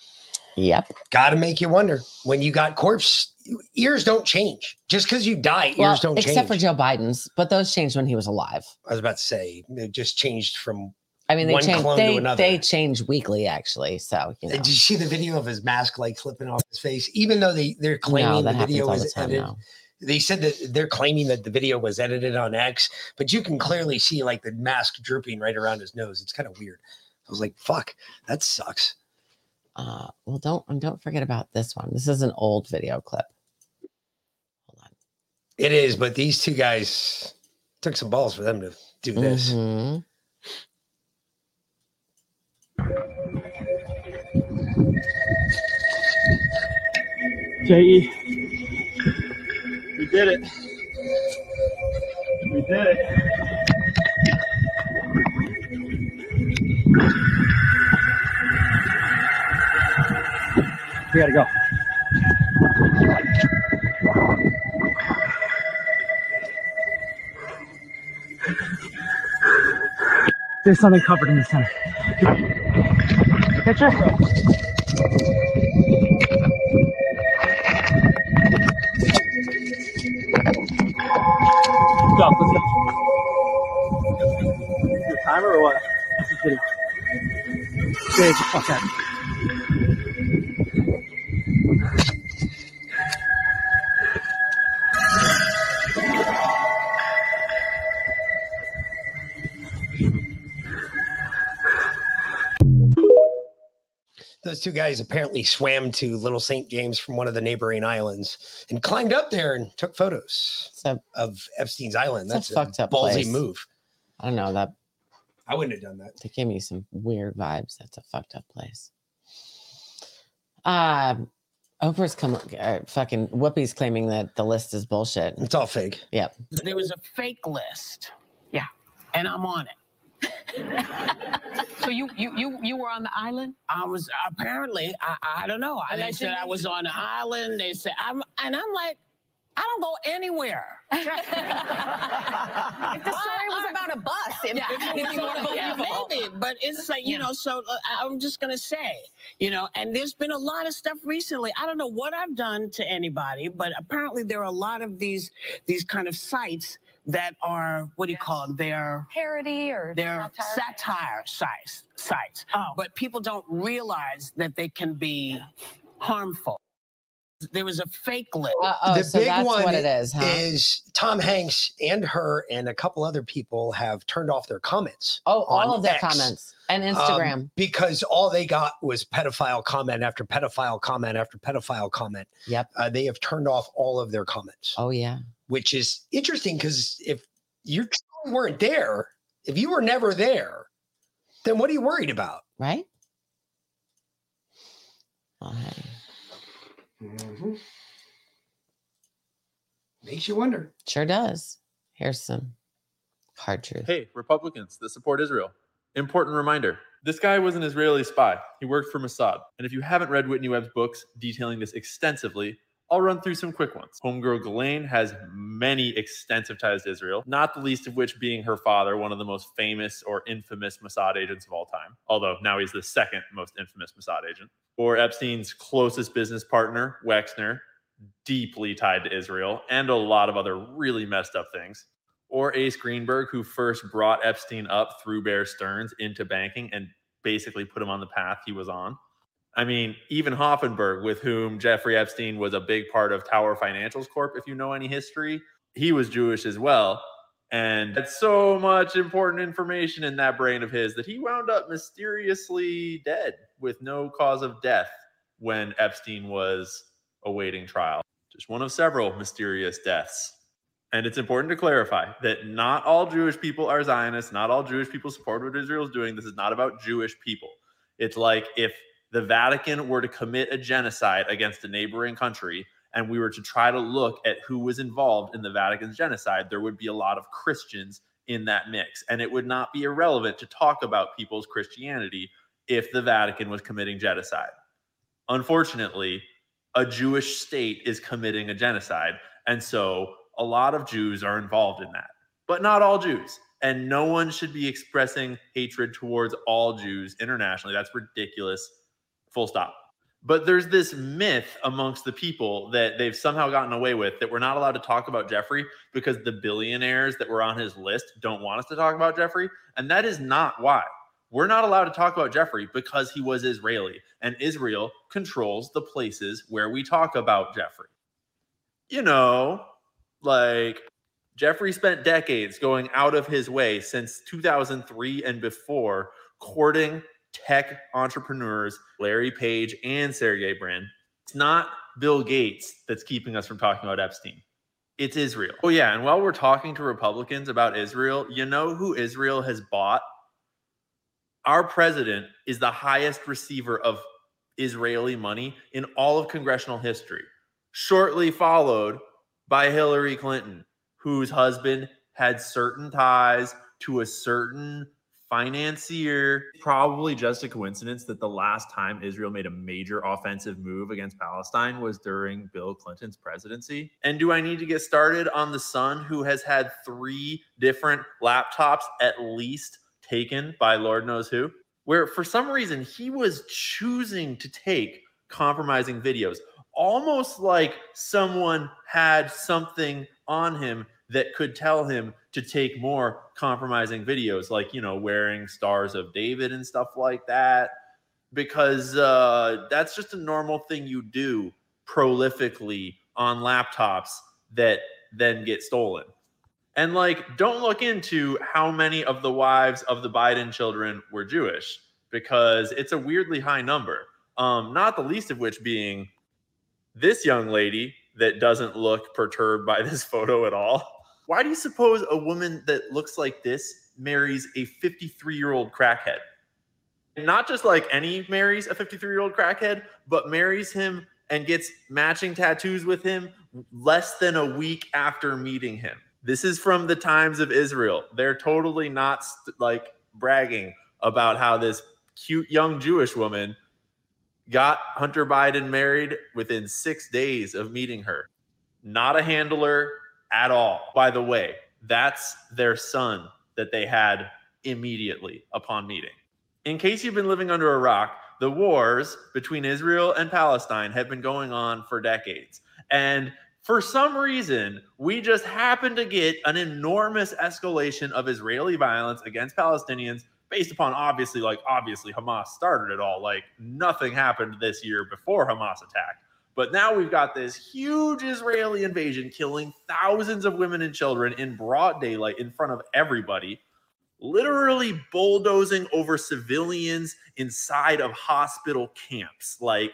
Yep. Gotta make you wonder. When you got corpse, ears don't change. Just because you die, Well, ears don't change. except change. for Joe Biden's, but those changed when he was alive. I was about to say it just changed from I mean, they one change. clone They to another. they change weekly, actually. So you know, Did you see the video of his mask like flipping off his face? Even though they they're claiming No, the video the was time edited. now. They said that they're claiming that the video was edited on X, but you can clearly see like the mask drooping right around his nose. It's kind of weird. I was like, "Fuck, that sucks." uh, well, don't and don't forget about this one. This is an old video clip. It is, but these two guys took some balls for them to do this. Mhm. J.E. We did it. We did it. We gotta go. There's something covered in the center. Picture? Go, let's go. Your timer or what? Just kidding. Big fuck out. Those two guys apparently swam to Little St. James from one of the neighboring islands and climbed up there and took photos of Epstein's Island. It's That's a fucked up ballsy place. move. I don't know that. I wouldn't have done that. They gave me some weird vibes. That's a fucked up place. Um, Oprah's come. Uh, fucking Whoopi's claiming that the list is bullshit. It's all fake. Yep. There was a fake list. Yeah. And I'm on it. So you you you you were on the island? I was apparently, I, I don't know. I, they said I was on the island. They said, I'm, and I'm like, I don't go anywhere. If the story was about a bus, it, Yeah, it would be more believable. maybe, but it's like you Yeah. know. So uh, I'm just gonna say, you know, and there's been a lot of stuff recently. I don't know what I've done to anybody, but apparently there are a lot of these these kind of sites that are what do you call them? They're Parody or they're satire? satire sites sites, but people don't realize that they can be harmful. There was a fake list. Uh, the big one what it is, huh? is Tom Hanks and her and a couple other people have turned off their comments. Oh, all of their X, comments and um, Instagram. because all they got was pedophile comment after pedophile comment after pedophile comment. Yep. Uh, they have turned off all of their comments. Oh yeah. Which is interesting because if you truly weren't there, if you were never there, then what are you worried about? Right. Well, hey. Mm-hmm. Makes you wonder. Sure does. Here's some hard truth. Hey, Republicans that support Israel. Important reminder this guy was an Israeli spy. He worked for Mossad. And if you haven't read Whitney Webb's books detailing this extensively, I'll run through some quick ones. Homegirl Ghislaine has many extensive ties to Israel, not the least of which being her father, one of the most famous or infamous Mossad agents of all time, although now he's the second most infamous Mossad agent. Or Epstein's closest business partner, Wexner, deeply tied to Israel, and a lot of other really messed up things. Or Ace Greenberg, who first brought Epstein up through Bear Stearns into banking and basically put him on the path he was on. I mean, even Hoffenberg, with whom Jeffrey Epstein was a big part of Tower Financials Corp, if you know any history, he was Jewish as well. And had so much important information in that brain of his that he wound up mysteriously dead with no cause of death when Epstein was awaiting trial. Just one of several mysterious deaths. And it's important to clarify that not all Jewish people are Zionists, not all Jewish people support what Israel is doing. This is not about Jewish people. It's like if the Vatican were to commit a genocide against a neighboring country and we were to try to look at who was involved in the Vatican's genocide, there would be a lot of Christians in that mix. And it would not be irrelevant to talk about people's Christianity if the Vatican was committing genocide. Unfortunately, a Jewish state is committing a genocide. And so a lot of Jews are involved in that, but not all Jews. And no one should be expressing hatred towards all Jews internationally. That's ridiculous. Full stop. But there's this myth amongst the people that they've somehow gotten away with that we're not allowed to talk about Jeffrey because the billionaires that were on his list don't want us to talk about Jeffrey. And that is not why. We're not allowed to talk about Jeffrey because he was Israeli and Israel controls the places where we talk about Jeffrey. You know, like Jeffrey spent decades going out of his way since 2003 and before courting tech entrepreneurs Larry Page and Sergey Brin. It's not Bill Gates that's keeping us from talking about Epstein. It's Israel. Oh, yeah. And while we're talking to Republicans about Israel, you know who Israel has bought? Our president is the highest receiver of Israeli money in all of congressional history, shortly followed by Hillary Clinton, whose husband had certain ties to a certain financier. Probably just a coincidence that the last time Israel made a major offensive move against Palestine was during Bill Clinton's presidency. And do I need to get started on the son who has had three different laptops at least taken by Lord knows who? Where for some reason he was choosing to take compromising videos, almost like someone had something on him that could tell him to take more compromising videos, like, you know, wearing stars of David and stuff like that, because uh, that's just a normal thing you do prolifically on laptops that then get stolen. And like, don't look into how many of the wives of the Biden children were Jewish, because it's a weirdly high number. Um, not the least of which being this young lady that doesn't look perturbed by this photo at all. Why do you suppose a woman that looks like this marries a 53 year old crackhead? Not just like any marries a 53 year old crackhead, but marries him and gets matching tattoos with him less than a week after meeting him. This is from the Times of Israel. They're totally not st- like bragging about how this cute young Jewish woman got Hunter Biden married within six days of meeting her. Not a handler at all. By the way, that's their son that they had immediately upon meeting. In case you've been living under a rock, the wars between Israel and Palestine have been going on for decades. And for some reason, we just happen to get an enormous escalation of Israeli violence against Palestinians based upon obviously, like, obviously Hamas started it all. Like, nothing happened this year before Hamas attacked. But now we've got this huge Israeli invasion killing thousands of women and children in broad daylight in front of everybody, literally bulldozing over civilians inside of hospital camps. Like,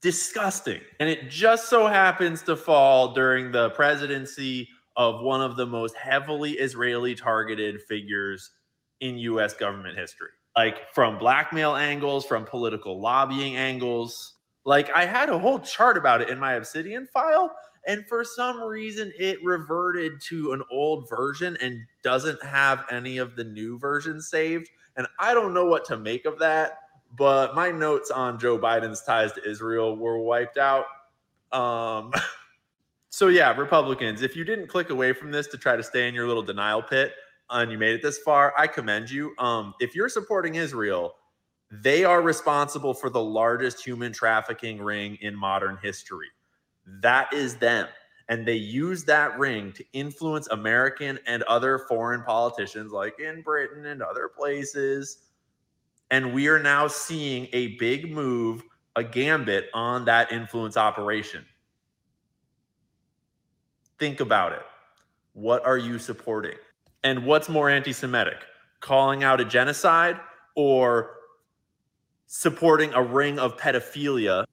disgusting. And it just so happens to fall during the presidency of one of the most heavily Israeli targeted figures in US government history. Like from blackmail angles, from political lobbying angles. Like I had a whole chart about it in my Obsidian file. And for some reason, it reverted to an old version and doesn't have any of the new versions saved. And I don't know what to make of that but my notes on Joe Biden's ties to Israel were wiped out. Um, so yeah, Republicans, if you didn't click away from this to try to stay in your little denial pit and you made it this far, I commend you. Um, if you're supporting Israel, they are responsible for the largest human trafficking ring in modern history. That is them. And they use that ring to influence American and other foreign politicians, like in Britain and other places and we are now seeing a big move, a gambit on that influence operation. Think about it. What are you supporting? And what's more anti Semitic? Calling out a genocide or supporting a ring of pedophilia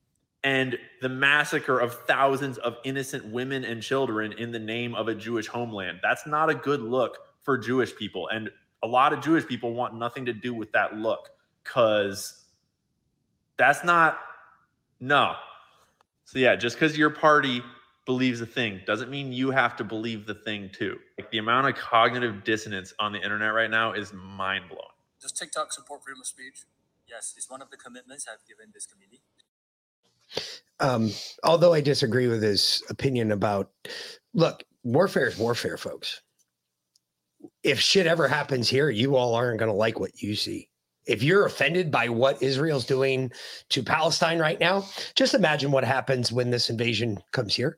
and the massacre of thousands of innocent women and children in the name of a Jewish homeland. That's not a good look for Jewish people. And a lot of Jewish people want nothing to do with that look because that's not, no. So, yeah, just because your party believes a thing doesn't mean you have to believe the thing too. Like the amount of cognitive dissonance on the internet right now is mind blowing. Does TikTok support freedom of speech? Yes, it's one of the commitments I've given this committee. Um, although I disagree with his opinion about, look, warfare is warfare, folks. If shit ever happens here, you all aren't going to like what you see. If you're offended by what Israel's doing to Palestine right now, just imagine what happens when this invasion comes here.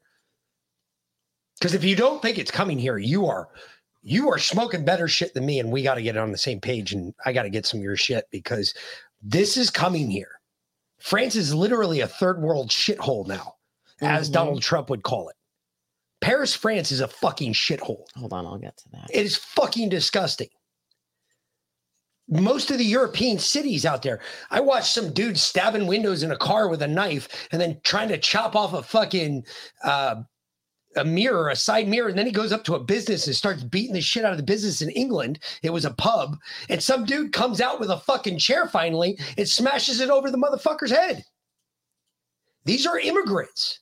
Because if you don't think it's coming here, you are you are smoking better shit than me, and we got to get on the same page. And I got to get some of your shit because this is coming here. France is literally a third world shithole now, as Mhm. Donald Trump would call it. Paris, France is a fucking shithole. Hold on, I'll get to that. It is fucking disgusting. Most of the European cities out there, I watched some dude stabbing windows in a car with a knife and then trying to chop off a fucking uh, a mirror, a side mirror, and then he goes up to a business and starts beating the shit out of the business in England. It was a pub, and some dude comes out with a fucking chair finally and smashes it over the motherfucker's head. These are immigrants.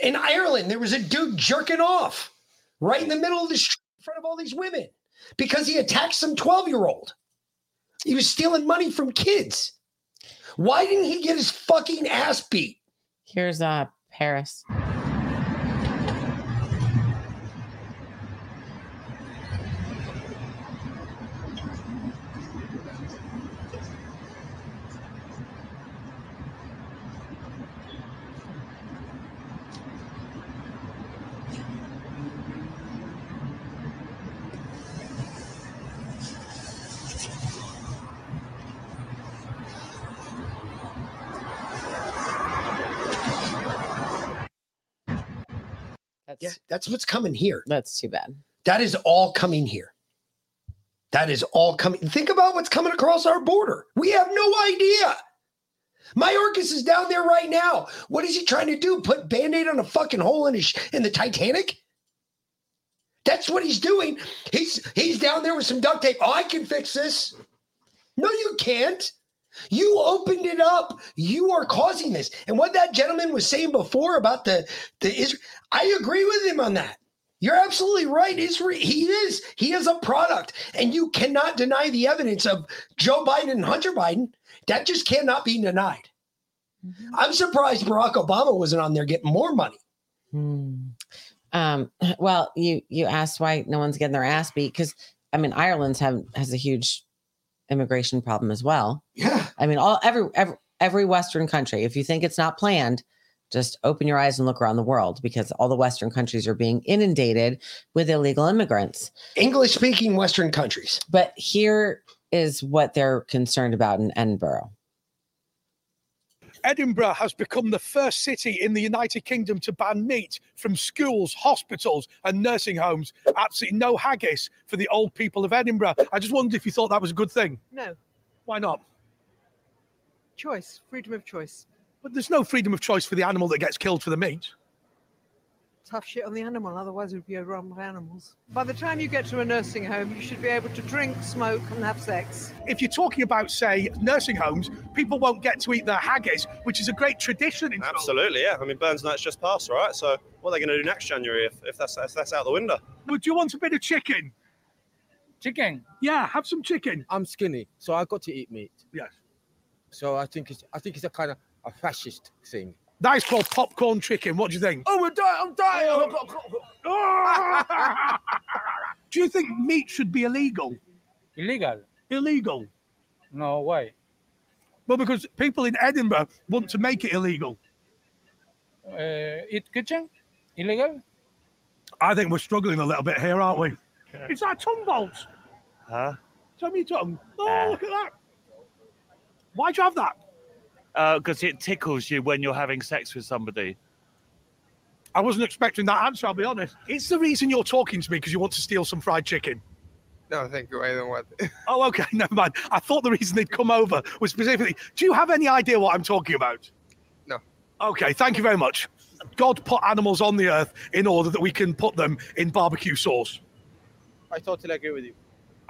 In Ireland, there was a dude jerking off right in the middle of the street in front of all these women because he attacked some 12 year old. He was stealing money from kids. Why didn't he get his fucking ass beat? Here's uh Paris. yeah, that's what's coming here. That's too bad. That is all coming here. That is all coming. Think about what's coming across our border. We have no idea. Mayorkas is down there right now. What is he trying to do? Put band-aid on a fucking hole in his in the Titanic? That's what he's doing. He's he's down there with some duct tape. Oh, I can fix this. No, you can't. You opened it up. You are causing this. And what that gentleman was saying before about the the Israel, I agree with him on that. You're absolutely right. Israel, he is. He is a product, and you cannot deny the evidence of Joe Biden and Hunter Biden. That just cannot be denied. I'm surprised Barack Obama wasn't on there getting more money. Um, well, you you asked why no one's getting their ass beat because I mean Ireland's have has a huge immigration problem as well. Yeah. I mean all every every every Western country. If you think it's not planned, just open your eyes and look around the world because all the Western countries are being inundated with illegal immigrants. English speaking Western countries. But here is what they're concerned about in Edinburgh. Edinburgh has become the first city in the United Kingdom to ban meat from schools, hospitals, and nursing homes. Absolutely no haggis for the old people of Edinburgh. I just wondered if you thought that was a good thing. No. Why not? Choice, freedom of choice. But there's no freedom of choice for the animal that gets killed for the meat. Tough shit on the animal, otherwise we'd be overrun by animals. By the time you get to a nursing home, you should be able to drink, smoke, and have sex. If you're talking about, say, nursing homes, people won't get to eat their haggis, which is a great tradition in Absolutely, yeah. I mean, Burns Night's just passed, right? So what are they going to do next January if, if that's if that's out the window? Would you want a bit of chicken? Chicken? Yeah, have some chicken. I'm skinny, so I got to eat meat. Yes. So I think it's I think it's a kind of a fascist thing. That is called popcorn chicken. What do you think? Oh, we're dying! I'm dying! Oh. Do you think meat should be illegal? Illegal? Illegal. No, why? Well, because people in Edinburgh want to make it illegal. Uh, eat kitchen? Illegal? I think we're struggling a little bit here, aren't we? Is that tongue bolts? Huh? Tell me your tongue. Oh, look at that. Why'd you have that? Because Uh, it tickles you when you're having sex with somebody. I wasn't expecting that answer, I'll be honest. It's the reason you're talking to me because you want to steal some fried chicken. No, thank you. I don't want. Oh, okay, never mind. I thought the reason they'd come over was specifically. Do you have any idea what I'm talking about? No. Okay, thank you very much. God put animals on the earth in order that we can put them in barbecue sauce. I totally agree with you.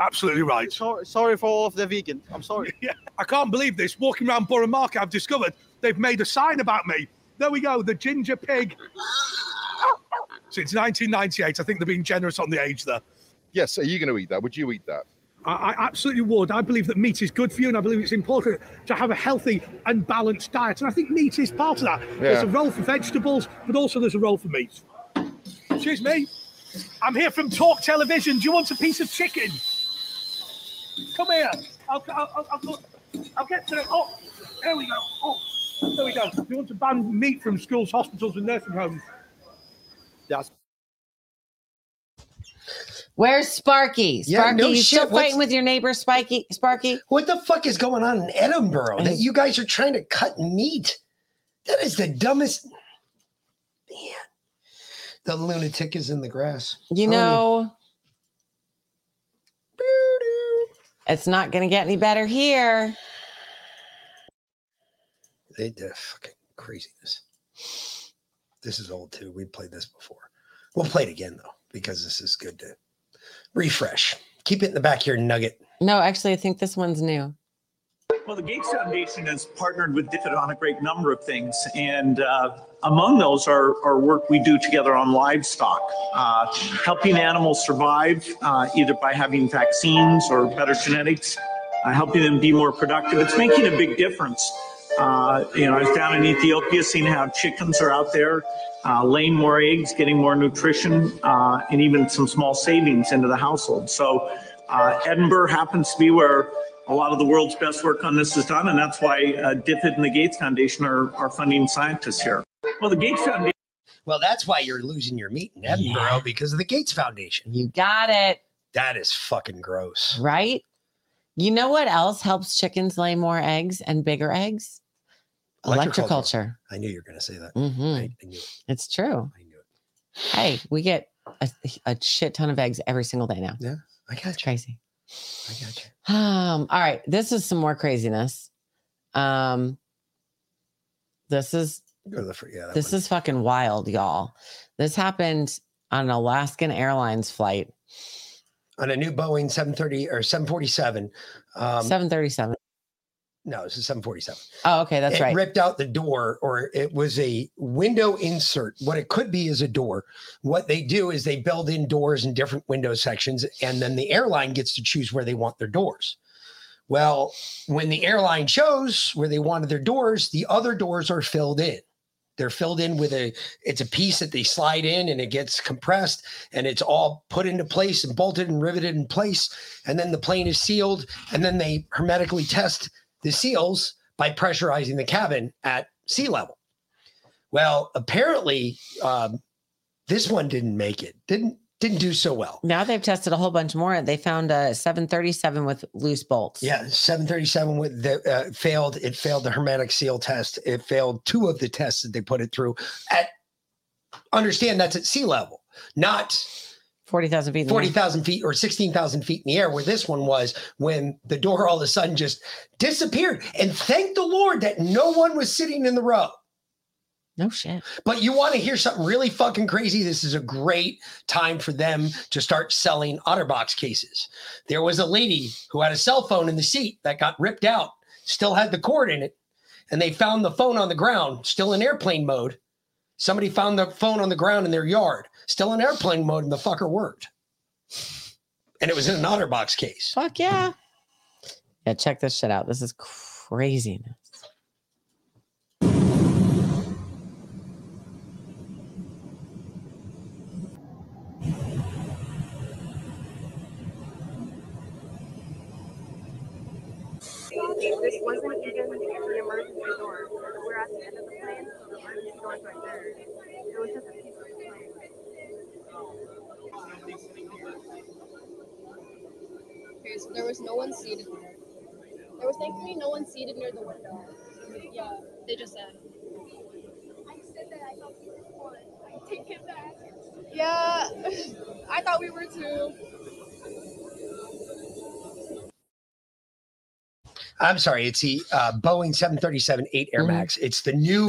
Absolutely right. Sorry, sorry for all of the vegan. I'm sorry. Yeah, I can't believe this. Walking around Borough Market, I've discovered they've made a sign about me. There we go, the ginger pig. Since 1998, I think they're being generous on the age there. Yes, are you going to eat that? Would you eat that? I, I absolutely would. I believe that meat is good for you, and I believe it's important to have a healthy and balanced diet. And I think meat is part of that. There's a role for vegetables, but also there's a role for meat. Excuse me. I'm here from Talk Television. Do you want a piece of chicken? Come here. I'll, I'll, I'll, I'll, I'll get to it. Oh, there we go. Oh, there we go. Do you want to ban meat from schools, hospitals, and nursing homes? Yes. Where's Sparky? Yeah, Sparky, no you shit. still What's- fighting with your neighbor, Spiky? Sparky? What the fuck is going on in Edinburgh that you guys are trying to cut meat? That is the dumbest. Man, the lunatic is in the grass. You Oh, know, it's not going to get any better here. they did fucking craziness. This is old too. We played this before. We'll play it again though because this is good to refresh. Keep it in the back here, nugget. No, actually, I think this one's new. Well, the Gates Foundation has partnered with DFID on a great number of things, and uh, among those are, are work we do together on livestock, uh, helping animals survive uh, either by having vaccines or better genetics, uh, helping them be more productive. It's making a big difference. Uh, you know, I was down in Ethiopia seeing how chickens are out there uh, laying more eggs, getting more nutrition, and even some small savings into the household. So, Edinburgh happens to be where a lot of the world's best work on this is done, and that's why uh, DFID and the Gates Foundation are, are funding scientists here. Well, the Gates Foundation. Well, that's why you're losing your meat in Edinburgh because of the Gates Foundation. You got it. That is fucking gross. Right? You know what else helps chickens lay more eggs and bigger eggs? Electroculture. I knew you were going to say that. hmm I, I knew it. It's true. Hey, we get a, a shit ton of eggs every single day now. Yeah, I got it's crazy. I got you. Um, all right, this is some more craziness. Um, this is Go to the yeah, this is fucking wild, y'all. This happened on an Alaskan Airlines flight, on a new Boeing 730 or 747. Um, seven thirty seven. No, it's a 747. Oh, okay, that's it right. ripped out the door, or it was a window insert. What it could be is a door. What they do is they build in doors in different window sections, and then the airline gets to choose where they want their doors. Well, when the airline chose where they wanted their doors, the other doors are filled in. They're filled in with a it's a piece that they slide in and it gets compressed and it's all put into place and bolted and riveted in place. And then the plane is sealed and then they hermetically test the seals by pressurizing the cabin at sea level. Well, apparently, um, this one didn't make it. Didn't didn't do so well. Now they've tested a whole bunch more. and They found a 737 with loose bolts. Yeah, 737 with the uh, failed. It failed the hermetic seal test. It failed two of the tests that they put it through. At understand that's at sea level, not 40,000 feet. in the air. 40,000 feet or 16,000 feet in the air, where this one was when the door all of a sudden just disappeared. And thank the Lord that no one was sitting in the row. No shit. But you want to hear something really fucking crazy? This is a great time for them to start selling OtterBox cases. There was a lady who had a cell phone in the seat that got ripped out, still had the cord in it, and they found the phone on the ground, still in airplane mode. Somebody found the phone on the ground in their yard, still in airplane mode, and the fucker worked. And it was in an OtterBox case. Fuck yeah. Yeah, check this shit out. This is craziness. because there was no one seated. There was thankfully no one seated near the window. Yeah, they just sat. Yeah, I thought we were too. I'm sorry, it's the uh, Boeing 737 8 Air mm-hmm. Max. It's the new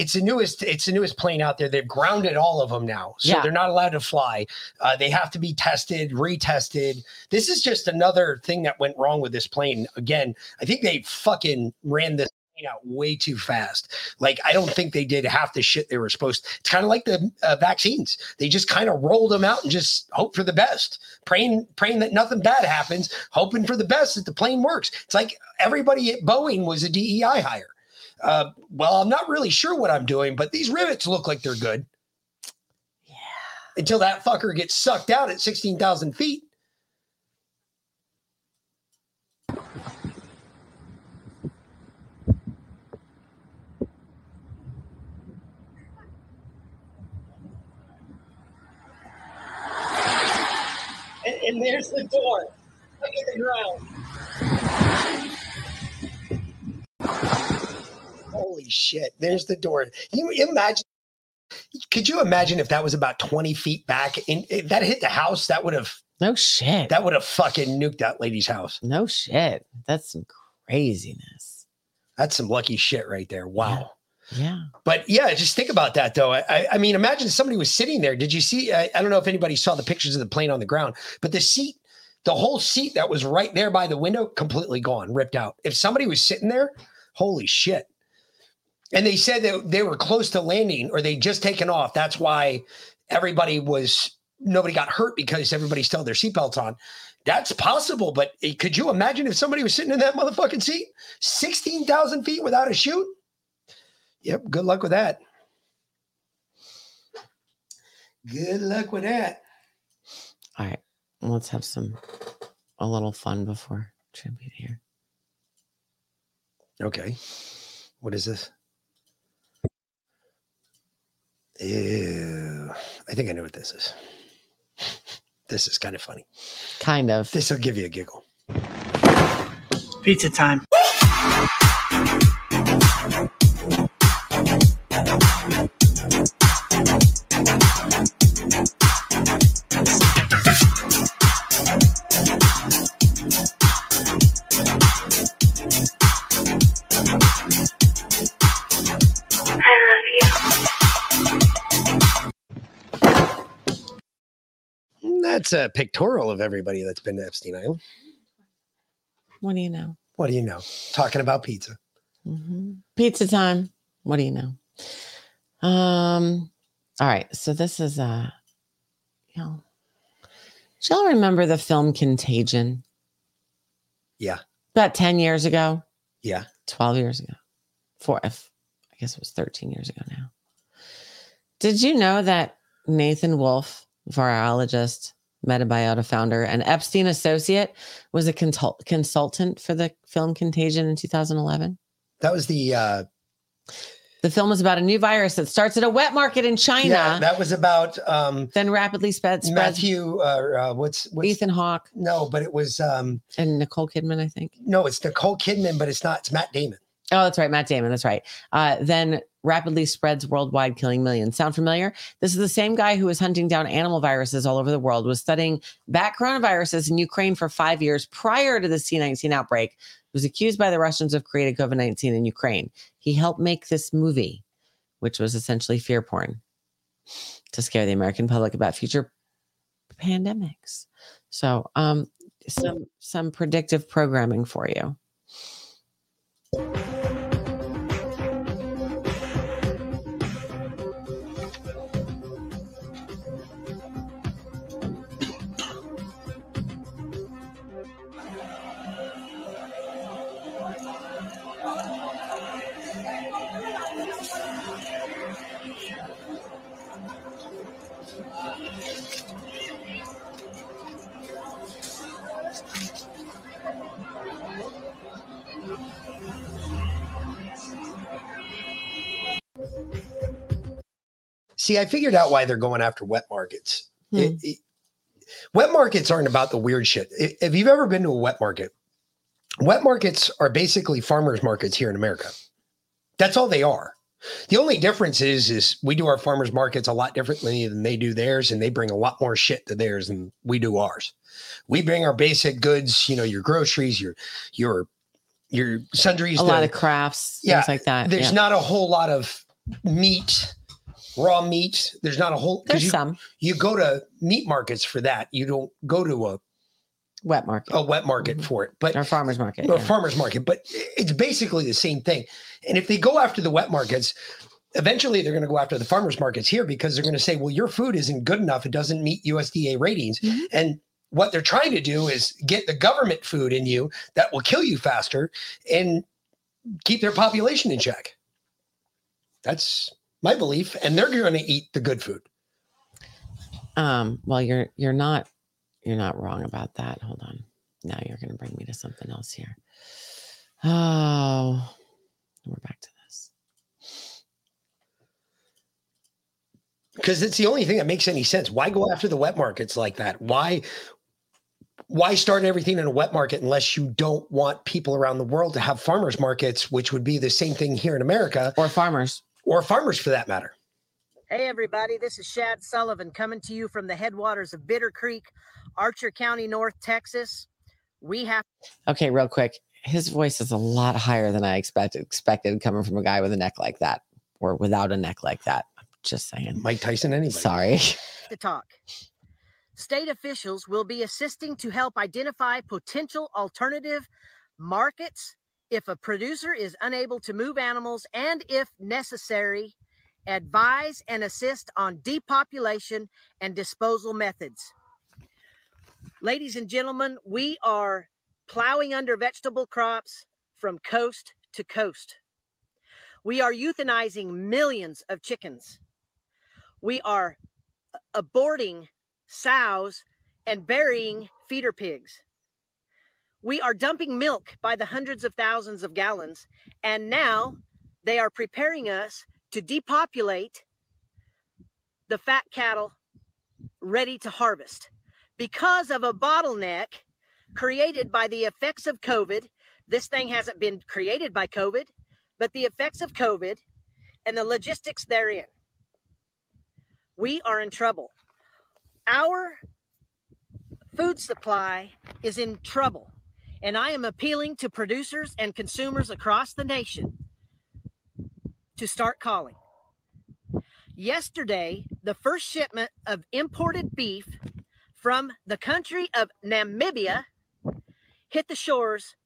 It's the newest. It's the newest plane out there. They've grounded all of them now, so Yeah. they're not allowed to fly. Uh, they have to be tested, retested. This is just another thing that went wrong with this plane. Again, I think they fucking ran this plane out way too fast. Like I don't think they did half the shit they were supposed. To. It's kind of like the uh, vaccines. They just kind of rolled them out and just hope for the best, praying praying that nothing bad happens, hoping for the best that the plane works. It's like everybody at Boeing was a DEI hire. Uh, well, I'm not really sure what I'm doing, but these rivets look like they're good. Yeah. Until that fucker gets sucked out at 16,000 feet. And, and there's the door. Look at the ground. Holy shit. There's the door. You imagine could you imagine if that was about 20 feet back and if that hit the house, that would have no shit. That would have fucking nuked that lady's house. No shit. That's some craziness. That's some lucky shit right there. Wow. Yeah. But yeah, just think about that though. I, I mean, imagine somebody was sitting there. Did you see? I, I don't know if anybody saw the pictures of the plane on the ground, but the seat, the whole seat that was right there by the window, completely gone, ripped out. If somebody was sitting there, holy shit. And they said that they were close to landing or they just taken off. That's why everybody was nobody got hurt because everybody still had their seatbelts on. That's possible, but eh, could you imagine if somebody was sitting in that motherfucking seat, sixteen thousand feet without a chute? Yep. Good luck with that. Good luck with that. All right. Let's have some a little fun before tribute here. Okay. What is this? Ew. I think I know what this is. This is kind of funny. Kind of. This will give you a giggle. Pizza time. That's a pictorial of everybody that's been to Epstein Island. What do you know? What do you know? Talking about pizza. Mhm. Pizza time. What do you know? Um. All right. So this is uh, you know, y'all remember the film Contagion? Yeah. About ten years ago. Yeah. Twelve years ago. Four. If, I guess it was thirteen years ago now. Did you know that Nathan Wolf, virologist, Metabiota founder, and Epstein associate, was a consult- consultant for the film Contagion in 2011? That was the uh The film is about a new virus that starts at a wet market in China, Yeah, that was about um then rapidly spread. Matthew uh, uh what's, what's Ethan Hawke. No, but it was um and Nicole Kidman, I think. No, it's Nicole Kidman, but it's not. It's Matt Damon. Oh, that's right, Matt Damon. That's right. Uh, then rapidly spreads worldwide, killing millions. Sound familiar? This is the same guy who was hunting down animal viruses all over the world. Was studying bat coronaviruses in Ukraine for five years prior to the C19 outbreak. Was accused by the Russians of creating COVID 19 in Ukraine. He helped make this movie, which was essentially fear porn to scare the American public about future pandemics. So, um, some some predictive programming for you. See, I figured out why they're going after wet markets. Hmm. It- it- wet markets aren't about the weird shit. If you've ever been to a wet market, wet markets are basically farmers markets here in America. That's all they are. The only difference is, is we do our farmers markets a lot differently than they do theirs, and they bring a lot more shit to theirs than we do ours. We bring our basic goods, you know, your groceries, your your your sundries, a lot of crafts, yeah, things like that. There's yeah. not a whole lot of meat, raw meat. There's not a whole. There's you, some. You go to meat markets for that. You don't go to a wet market. a wet market for it, but or farmers market. or yeah. farmers market. But it's basically the same thing. And if they go after the wet markets, eventually they're going to go after the farmers markets here because they're going to say, well, your food isn't good enough. It doesn't meet USDA ratings. Mm-hmm. And what they're trying to do is get the government food in you that will kill you faster and keep their population in check. That's my belief. And they're going to eat the good food. Um, well, you're you're not you're not wrong about that. Hold on. Now you're going to bring me to something else here. Oh, we're back to this. because it's the only thing that makes any sense. Why go after the wet markets like that? Why why start everything in a wet market unless you don't want people around the world to have farmers markets, which would be the same thing here in America, or farmers, or farmers for that matter. Hey, everybody, this is Shad Sullivan coming to you from the headwaters of Bitter Creek, Archer County, North Texas. We have Okay, real quick. His voice is a lot higher than I expected expected coming from a guy with a neck like that or without a neck like that. I'm just saying. Mike Tyson anyway. Sorry. to talk. State officials will be assisting to help identify potential alternative markets if a producer is unable to move animals and, if necessary, advise and assist on depopulation and disposal methods. Ladies and gentlemen, we are plowing under vegetable crops from coast to coast. We are euthanizing millions of chickens. We are aborting sows and burying feeder pigs. We are dumping milk by the hundreds of thousands of gallons, and now they are preparing us to depopulate the fat cattle ready to harvest because of a bottleneck created by the effects of COVID. This thing hasn't been created by COVID, but the effects of COVID and the logistics therein. We are in trouble. Our food supply is in trouble, and I am appealing to producers and consumers across the nation to start calling. Yesterday, the first shipment of imported beef from the country of Namibia hit the shores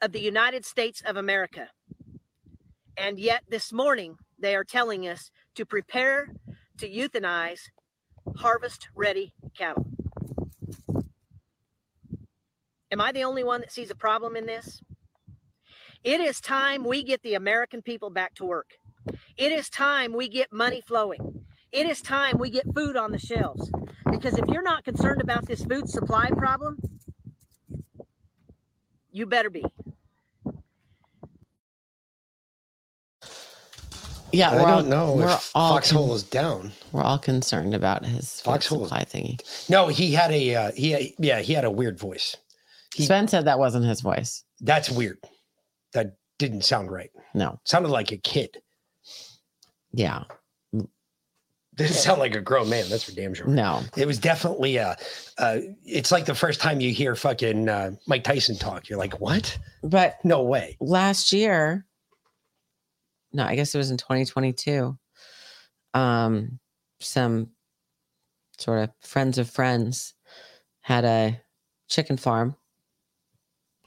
of the United States of America. And yet, this morning, they are telling us to prepare to euthanize harvest ready cattle. Am I the only one that sees a problem in this? It is time we get the American people back to work. It is time we get money flowing. It is time we get food on the shelves. Because if you're not concerned about this food supply problem, you better be. Yeah, I we're all- don't know We're if all Foxhole is down. We're all concerned about his Foxhole. supply thingy. No, he had a uh, he yeah he had a weird voice. Sven said that wasn't his voice. That's weird. That didn't sound right. No, sounded like a kid. Yeah. Didn't sound like a grown man. That's for damn sure. No. It was definitely a, uh it's like the first time you hear fucking uh, Mike Tyson talk. You're like, what? But no way. Last year, no, I guess it was in 2022. Um, some sort of friends of friends had a chicken farm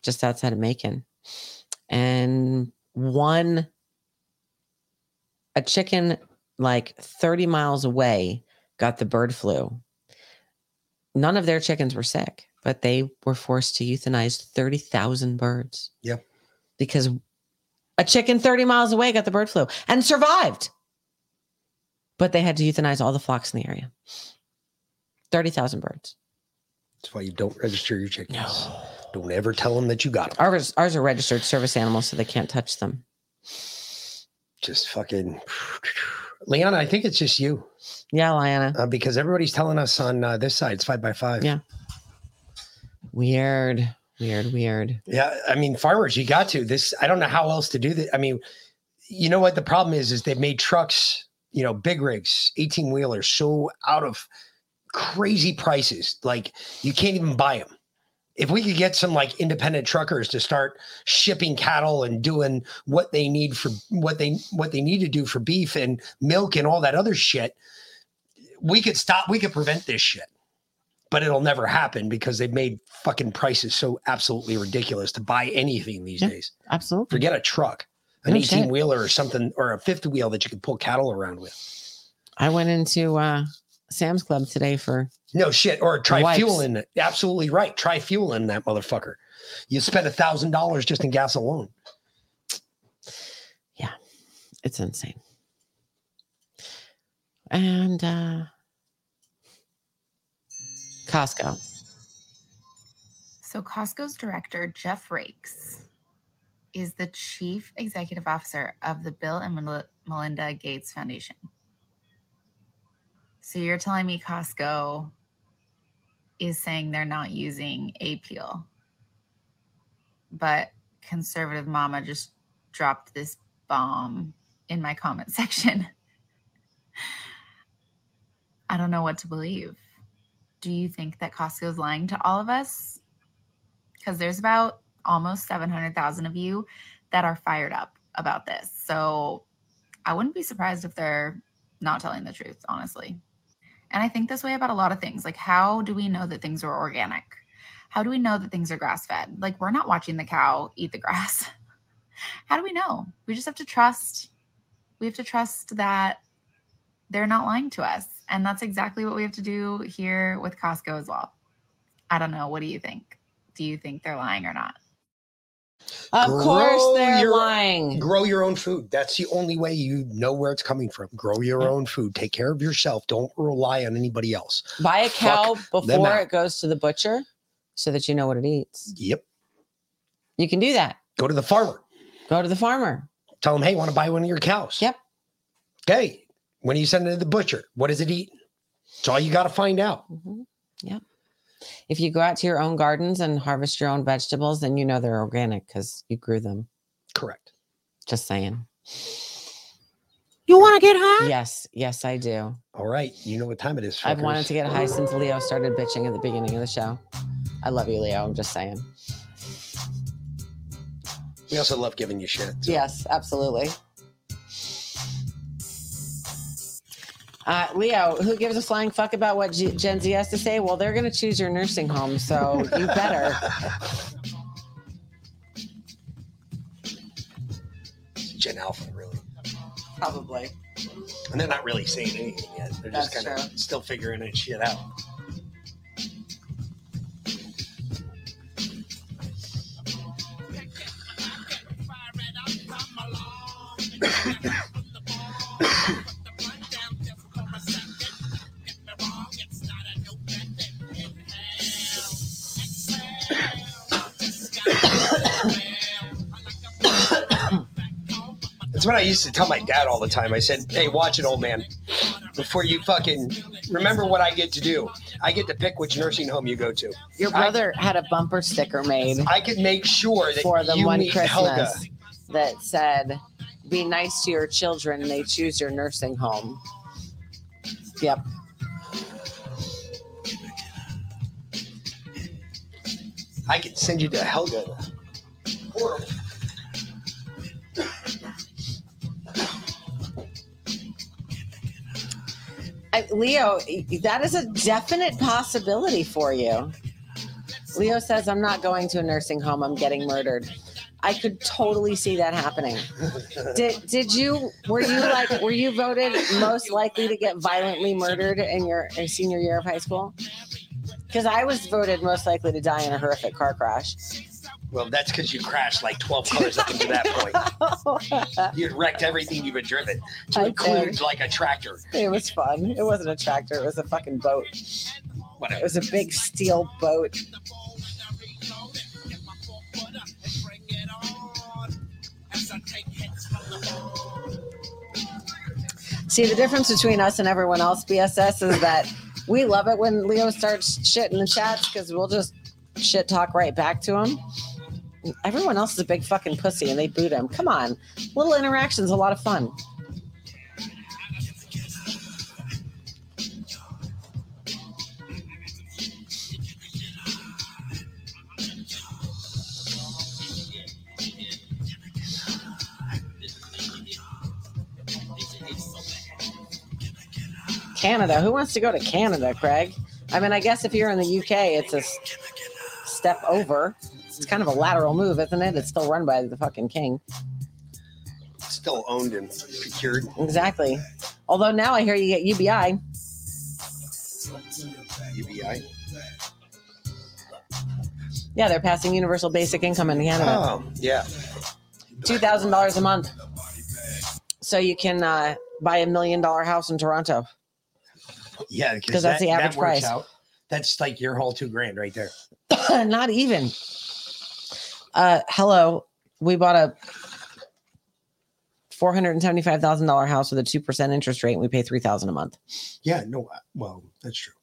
just outside of Macon, and one a chicken like 30 miles away got the bird flu. None of their chickens were sick, but they were forced to euthanize 30,000 birds. Yep. Because a chicken 30 miles away got the bird flu and survived. But they had to euthanize all the flocks in the area. 30,000 birds. That's why you don't register your chickens. Don't ever tell them that you got them. Ours, ours are registered service animals, so they can't touch them. Just fucking. Liana, I think it's just you. Yeah, Liana. Uh, because everybody's telling us on uh, this side it's five by five. Yeah. Weird, weird, weird. Yeah, I mean, farmers, you got to this. I don't know how else to do this. I mean, you know what the problem is? Is they've made trucks, you know, big rigs, 18 wheelers, so out of crazy prices. Like you can't even buy them. If we could get some like independent truckers to start shipping cattle and doing what they need for what they what they need to do for beef and milk and all that other shit, we could stop. We could prevent this shit. But it'll never happen because they've made fucking prices so absolutely ridiculous to buy anything these days. Absolutely. Forget a truck, an 18 shit. wheeler or something, or a fifth wheel that you can pull cattle around with. I went into uh, Sam's Club today for No shit. Or try Wipes. fuel in it. Absolutely right. Try fuel in that motherfucker. You spend a thousand dollars just in gas alone. Yeah, it's insane. And uh Costco. So Costco's director, Jeff Raikes, is the chief executive officer of the Bill and Melinda Gates Foundation. So you're telling me Costco is saying they're not using Apeel, but conservative mama just dropped this bomb in my comment section. I don't know what to believe. Do you think that Costco is lying to all of us? Because there's about almost 700,000 of you that are fired up about this. So I wouldn't be surprised if they're not telling the truth, honestly. And I think this way about a lot of things. Like, how do we know that things are organic? How do we know that things are grass fed? Like, we're not watching the cow eat the grass. How do we know? We just have to trust. We have to trust that they're not lying to us. And that's exactly what we have to do here with Costco as well. I don't know. What do you think? Do you think they're lying or not? Of course Grow they're your- lying. Grow your own food. That's the only way you know where it's coming from. Grow your own food. Take care of yourself. Don't rely on anybody else. Buy a cow Fuck before it goes to the butcher so that you know what it eats. Yep. You can do that. Go to the farmer. Go to the farmer. Tell him, hey, want to buy one of your cows? Yep. Okay. When are you send it to the butcher, what does it eat? It's all you got to find out. Mhm. Yep. If you go out to your own gardens and harvest your own vegetables, then you know they're organic because you grew them. Correct. Just saying. You want to get high? Yes, yes, I do. All right. You know what time it is. I've wanted to get high since Leo started bitching at the beginning of the show. I love you, Leo. I'm just saying. We also love giving you shit. so- Yes, absolutely. Uh, Leo, who gives a flying fuck about what G- Gen Z has to say? Well, they're going to choose your nursing home, so you better. Gen Alpha, really. Probably. And they're not really saying anything yet. They're just kind of still figuring that shit out. That's what I used to tell my dad all the time. I said, "Hey, watch it, old man. Before you fucking remember what I get to do. I get to pick which nursing home you go to. Your I- brother had a bumper sticker made I could make sure that for them you one meet Christmas Helga. that said, "Be nice to your children. And they choose your nursing home." Yep. I can send you to Helga. Portal. I, Leo, that is a definite possibility for you. Leo says, I'm not going to a nursing home. I'm getting murdered. I could totally see that happening. Did did you were you like were you voted most likely to get violently murdered in your in senior year of high school? Because I was voted most likely to die in a horrific car crash. Well, that's because you crashed like 12 cars up until that point. You had wrecked everything you've been driven, to I include did. like a tractor. It was fun. It wasn't a tractor. It was a fucking boat. It was a big steel boat. See, the difference between us and everyone else, BSS, is that we love it when Leo starts shit in the chats because we'll just shit talk right back to him. Everyone else is a big fucking pussy and they boot him. Come on. Little interactions, a lot of fun. Canada. Who wants to go to Canada, Craig? I mean, I guess if you're in the UK, it's a step over. It's kind of a lateral move, isn't it? It's still run by the fucking king. Still owned and procured. Exactly. Although now I hear you get UBI. UBI. Yeah, they're passing universal basic income in Canada. Oh, yeah. Two thousand dollars a month, so you can uh, buy a million dollar house in Toronto. Yeah, 'Cause that's the that- that average works price. out. That's like your whole two grand right there. Not even. Uh, hello, we bought a four hundred and seventy-five thousand dollar house with a two percent interest rate, and we pay three thousand a month. Yeah, no, uh, well, that's true.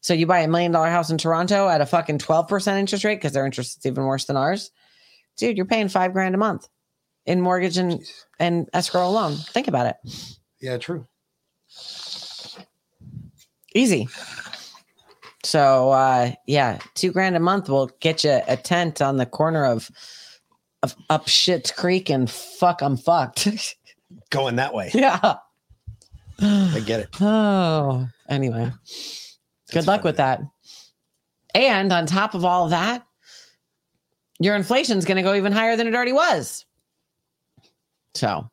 So you buy a million dollar house in Toronto at a fucking twelve percent interest rate because their interest is even worse than ours, dude. You're paying five grand a month in mortgage and and escrow alone. Think about it. Yeah, true. Easy. So uh yeah, two grand a month will get you a tent on the corner of of up Shit's Creek and fuck I'm fucked. Going that way. yeah. I get it. Oh, anyway. Good luck with that. And on top of all that, your inflation's going to go even higher than it already was. So,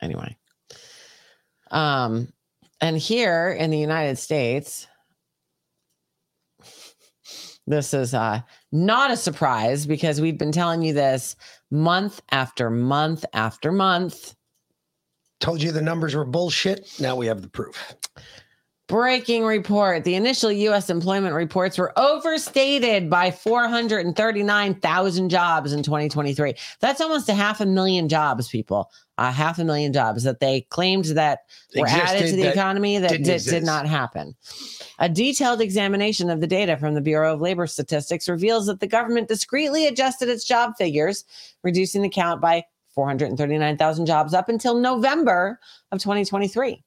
anyway. Um and here in the United States this is uh not a surprise because we've been telling you this month after month after month. Told you the numbers were bullshit. Now we have the proof. Breaking report. The initial US employment reports were overstated by 439,000 jobs in 2023. That's almost a half a million jobs, people. A half a million jobs that they claimed that were added to the that economy that did, did not happen. A detailed examination of the data from the Bureau of Labor Statistics reveals that the government discreetly adjusted its job figures, reducing the count by 439,000 jobs up until November of 2023.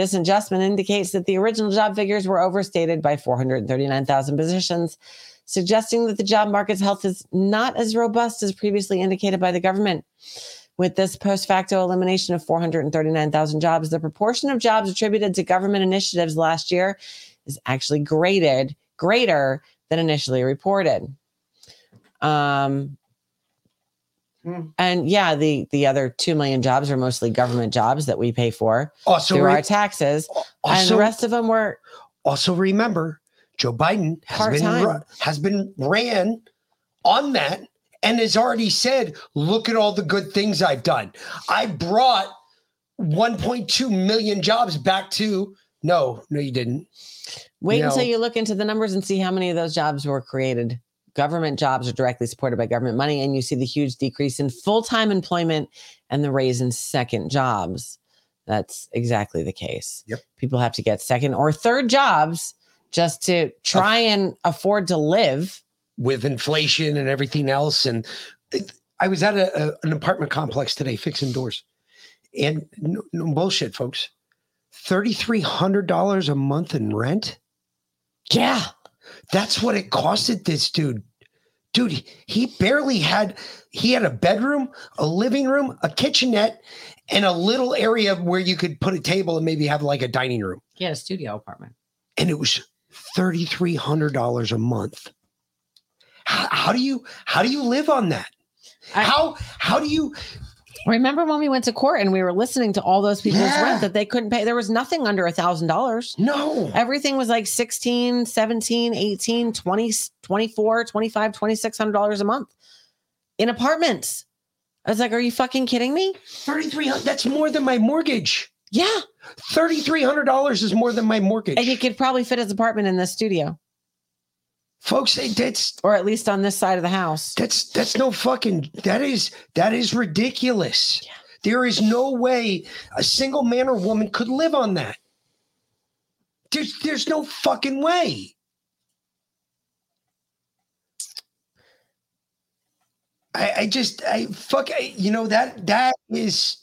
This adjustment indicates that the original job figures were overstated by 439,000 positions, suggesting that the job market's health is not as robust as previously indicated by the government. With this post facto elimination of 439,000 jobs, the proportion of jobs attributed to government initiatives last year is actually graded greater than initially reported. Um, Mm. and yeah, the the other two million jobs are mostly government jobs that we pay for oh, Also through re- our taxes, oh, oh, and the rest of them were Also, remember, Joe Biden has been Part-time. has been ran on that and has already said, "Look at all the good things I've done. I brought 1.2 million jobs back to." No, no, you didn't. Wait until you look into the numbers and see how many of those jobs were created. Government jobs are directly supported by government money, and you see the huge decrease in full time employment and the raise in second jobs. That's exactly the case. Yep. People have to get second or third jobs just to try and afford to live. with inflation and everything else. And I was at a, a- an apartment complex today fixing doors, and no, no bullshit, folks. Thirty three hundred dollars a month in rent. Yeah, that's what it costed this dude. Dude, he barely had. He had a bedroom, a living room, a kitchenette, and a little area where you could put a table and maybe have like a dining room. He had a studio apartment. And it was thirty three hundred dollars a month. How, how do you how do you live on that? how how do you Remember when we went to court and we were listening to all those people's Yeah. rent that they couldn't pay? There was nothing under a thousand dollars. No. Everything was like 16, 17, 18, 20, 24, 25, 2600 dollars a month in apartments. I was like, are you fucking kidding me? thirty three hundred? That's more than my mortgage. Yeah. Thirty three hundred dollars is more than my mortgage. And you could probably fit his apartment in this studio. Folks, it- that's or at least on this side of the house. That's that's no fucking that is that is ridiculous. There is no way a single man or woman could live on that. There's there's no fucking way. I, I just I fuck I- you know that that is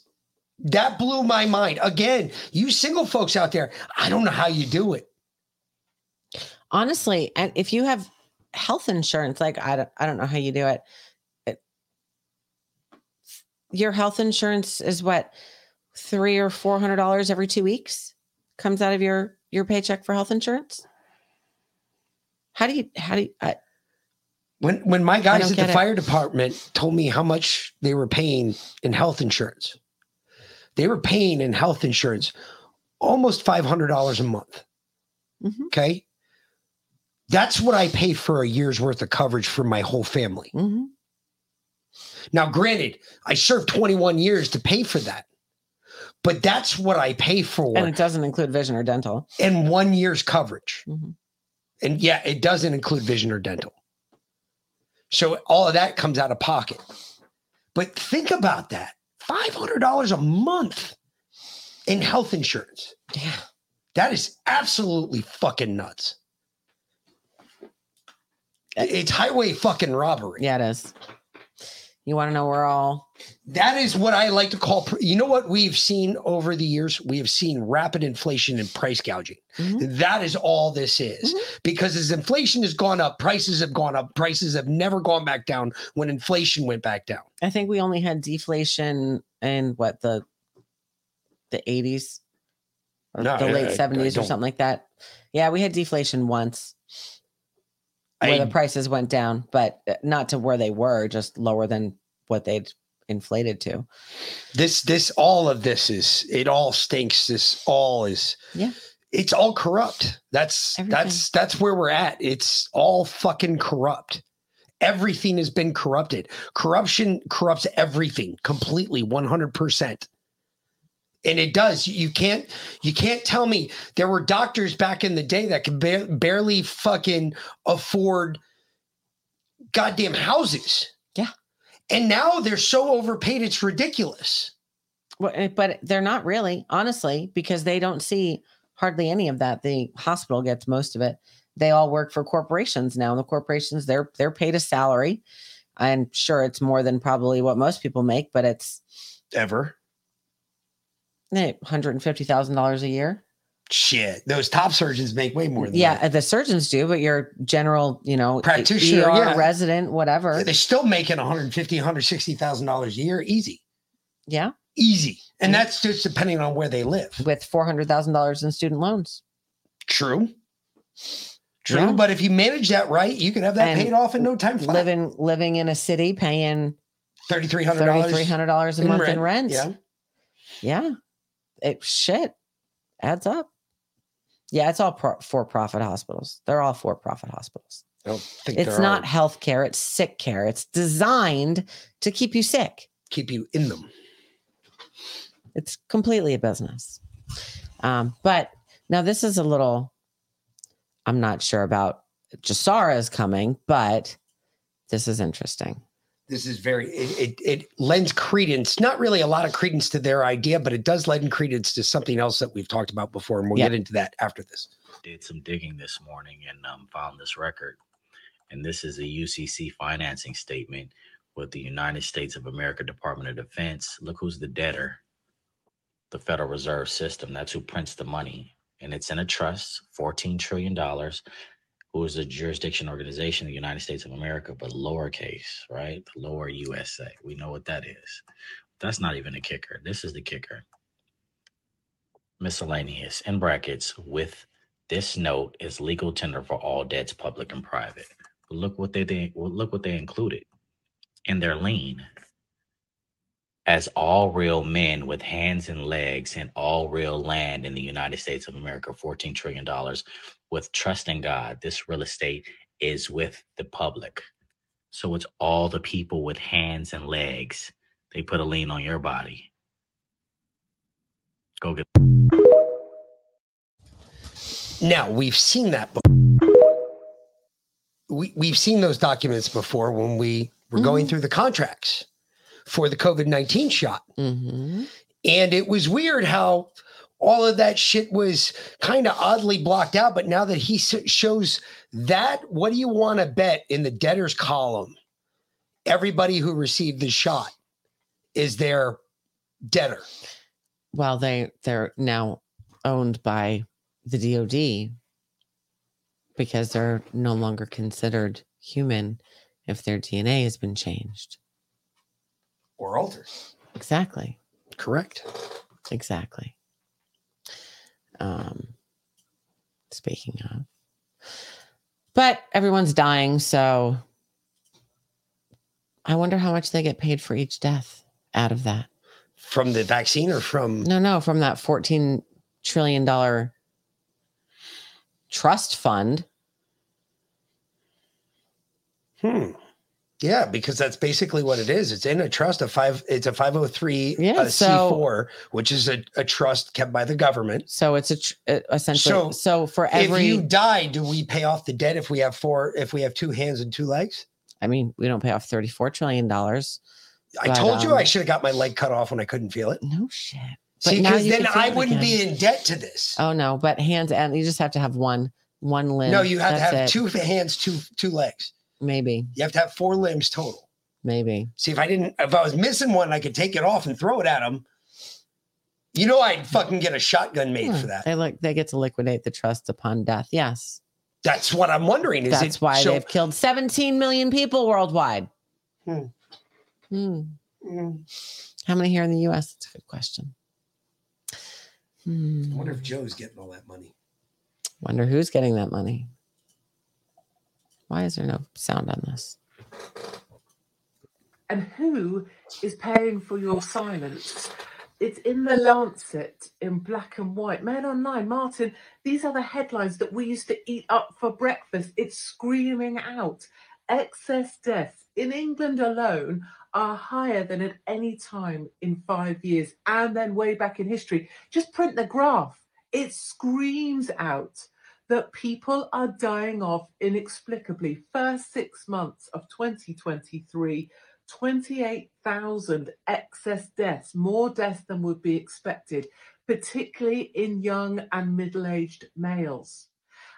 that blew my mind. Again, you single folks out there, I don't know how you do it. Honestly, and if you have health insurance, like I don't, I don't know how you do it. it your health insurance is what three or four hundred dollars every two weeks comes out of your your paycheck for health insurance. How do you? How do you? I, When when my guys at the it. fire department told me how much they were paying in health insurance, they were paying in health insurance almost five hundred dollars a month. Mm-hmm. Okay, that's what I pay for a year's worth of coverage for my whole family. Mm-hmm. Now, granted, I served twenty one years to pay for that, but that's what I pay for and it doesn't include vision or dental. And one year's coverage. Mm-hmm. And yeah, it doesn't include vision or dental. So all of that comes out of pocket. But think about that $500 a month in health insurance. Yeah. That is absolutely fucking nuts. It's highway fucking robbery. Yeah, it is. You want to know where all That is what I like to call. You know what we've seen over the years? We have seen rapid inflation and price gouging. Mm-hmm. That is all this is. Mm-hmm. Because as inflation has gone up, prices have gone up. Prices have never gone back down when inflation went back down. I think we only had deflation in what the the 80s or No, the I- late I- I 70s or something like that. Yeah, we had deflation once where I- the prices went down, but uh, not to where they were, just lower than what they'd inflated to. This, this, all of this is, it all stinks. This all is, Yeah. it's all corrupt. That's, that's, that's where we're at. It's all fucking corrupt. Everything has been corrupted. Corruption corrupts everything completely, 100%. And it does you can't you can't tell me there were doctors back in the day that could ba- barely fucking afford goddamn houses yeah and now they're so overpaid it's ridiculous Well, eh, but they're not really, honestly, because they don't see hardly any of that. The hospital gets most of it. They all work for corporations now, and the corporations they're they're paid a salary. I'm sure it's more than probably what most people make, but it's ever hundred and fifty thousand dollars a year. shit those top surgeons make way more than Yeah, that. the surgeons do, but your general, you know, Practitioner, ER yeah. resident, whatever. they're still making 150 160 thousand dollars a year easy Yeah, easy and that's just depending on where they live with four hundred thousand dollars in student loans. True. True, Yeah. but if you manage that right, you can have that And paid off in no time. flat. Living living in a city, paying thirty three hundred dollars, thirty three hundred dollars a month rent, in rent. yeah. yeah, it shit adds up. Yeah, it's all pro- for profit hospitals. They're all for profit hospitals. I don't think It's not health care; it's sick care. It's designed to keep you sick. keep you in them. It's completely a business. Um, but now this is a little. I'm not sure about Jasara is coming, but this is interesting. This is very it, it it lends credence, not really a lot of credence to their idea, but it does lend credence to something else that we've talked about before, and we'll Yeah. get into that after this. did some digging this morning and um, found this record. And this is a UCC financing statement with the United States of America Department of Defense. Look who's the debtor the Federal Reserve System. That's who prints the money. And it's in a trust, $14 trillion, who is a jurisdiction organization of the United States of America, but lowercase, right? Lower USA. We know what that is. That's not even a kicker. This is the kicker miscellaneous in brackets with this note is legal tender for all debts public and private but look what they, they well, look what they included in their lien as all real men with hands and legs and all real land in the united states of america 14 trillion dollars with trust in god this real estate is with the public so it's all the people with hands and legs they put a lien on your body go get Now we've seen that. Before. We we've seen those documents before when we were going through the contracts for the COVID nineteen shot, Mm-hmm. and it was weird how all of that shit was kind of oddly blocked out. But now that he s- shows that, what do you want to bet in the debtors column? everybody who received the shot is their debtor. Well, they they're now owned by the DoD because they're no longer considered human if their DNA has been changed. Or altered. Exactly. Correct. Exactly. Um speaking of. But everyone's dying, so I wonder how much they get paid for each death out of that. From the vaccine or from No, no, from that 14 trillion dollar trust fund. Hmm. Yeah, because that's basically what it is. It's in a trust of five. It's a five hundred three Yeah, uh, so- C four, which is a, a trust kept by the government. So it's a tr- uh, essentially So, so, for every. if you die, do we pay off the debt if we have four? If we have two hands and two legs? I mean, we don't pay off 34 trillion dollars. I told you I should have got my leg cut off when I couldn't feel it. No shit. But See, because then I wouldn't be in debt to this. Oh no, but hands and you just have to have one one limb. no, you have to have it. two hands, two two legs. Maybe. You have to have four limbs total. Maybe. See, if I didn't, if I was missing one, I could take it off and throw it at him. You know, I'd fucking get a shotgun made Yeah, for that. They like they get to liquidate the trust upon death. Yes. That's what I'm wondering. Is That's it why so- they've killed 17 million people worldwide. Hmm. Hmm. Hmm. How many here in the US? That's a good question. Hmm. I wonder if Joe's getting all that money. Wonder who's getting that money. Why is there no sound on this? and who is paying for your silence? It's in the Lancet in black and white. Men online, Martin, these are the headlines that we used to eat up for breakfast. It's screaming out. Excess deaths in England alone are higher than at any time in five years, and then way back in history. Just print the graph. It screams out that people are dying off inexplicably. First six months of 2023, 28,000 excess deaths, more deaths than would be expected, particularly in young and middle aged males.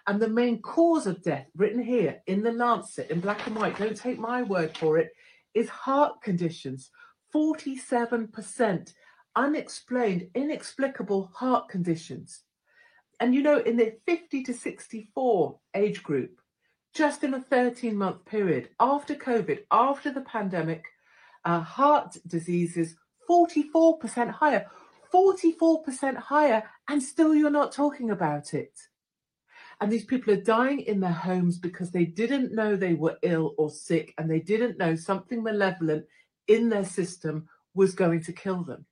And the main cause of death, written here in the Lancet in black and white, don't take my word for it, is heart conditions. 47% unexplained, inexplicable heart conditions. And you know, in the 50 to 64 age group, just in a 13 month period after COVID, after the pandemic, uh, heart diseases 44% higher, 44% higher, and still you're not talking about it. And these people are dying in their homes because they didn't know they were ill or sick and they didn't know something malevolent in their system was going to kill them.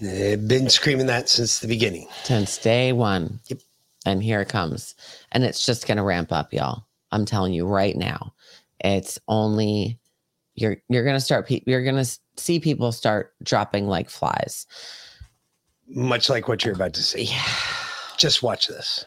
They've been screaming that since the beginning. Since day one. Yep. And here it comes. And it's just going to ramp up, y'all. I'm telling you right now. It's only you're you're going to start you're going to see people start dropping like flies. Much like what you're about to see. Just watch this.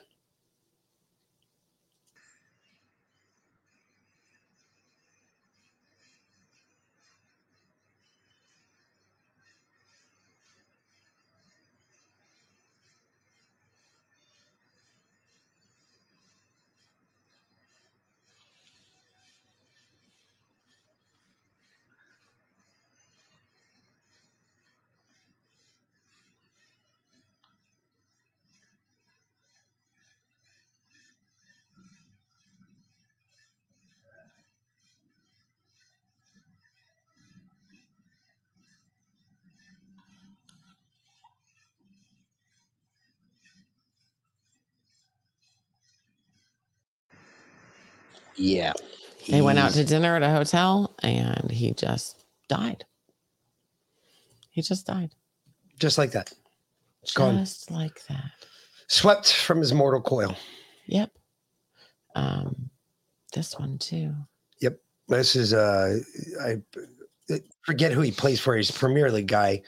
Yeah. They went out to dinner at a hotel and he just died. He just died. just like that. It's gone. Just like that. Swept from his mortal coil. Yep. Um this one too. Yep. This is uh I I forget who he plays for. He's a Premier League guy.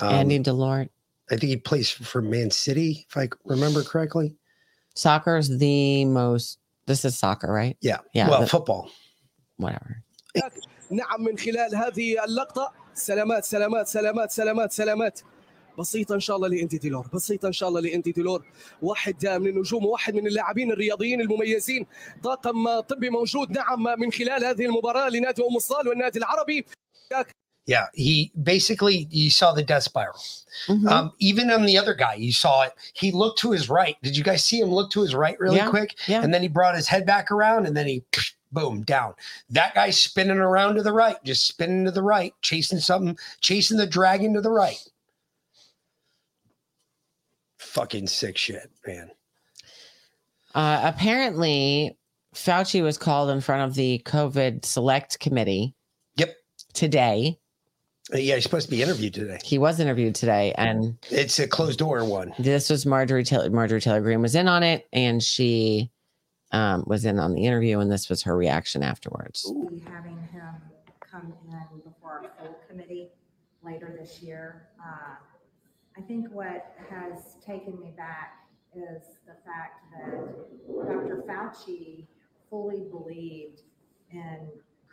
Um, Andy Delort. I think he plays for Man City, if I remember correctly. Soccer is the most this is soccer, right? Yeah. Yeah. Well, the- football. Whatever. نعم من خلال هذه اللقطة سلامات سلامات سلامات سلامات سلامات بسيطة إن شاء الله لانتي تيلور بسيطة إن شاء الله لانتي تيلور واحد من النجوم واحد من اللاعبين الرياضيين المميزين طاقم طبي موجود نعم من خلال هذه المباراة لنادي أم الصال والنادي العربي Yeah, he basically you saw the death spiral. Um, even on the other guy, you saw it. He looked to his right. Did you guys see him look to his right really Yeah, quick? yeah. And then he brought his head back around, and then he boom down. That guy's spinning around to the right, just spinning to the right, chasing something, chasing the dragon to the right. Fucking sick shit, man. Uh, apparently, Fauci was called in front of the COVID Select Committee. Yep. Today. Yeah, he's supposed to be interviewed today. He was interviewed today, and it's a closed door one. This was Marjorie Taylor. Marjorie Taylor Greene was in on it, and she um, was in on the interview, and this was her reaction afterwards. be having him come in before our full committee later this year. Uh, I think what has taken me back is the fact that Dr. Fauci fully believed in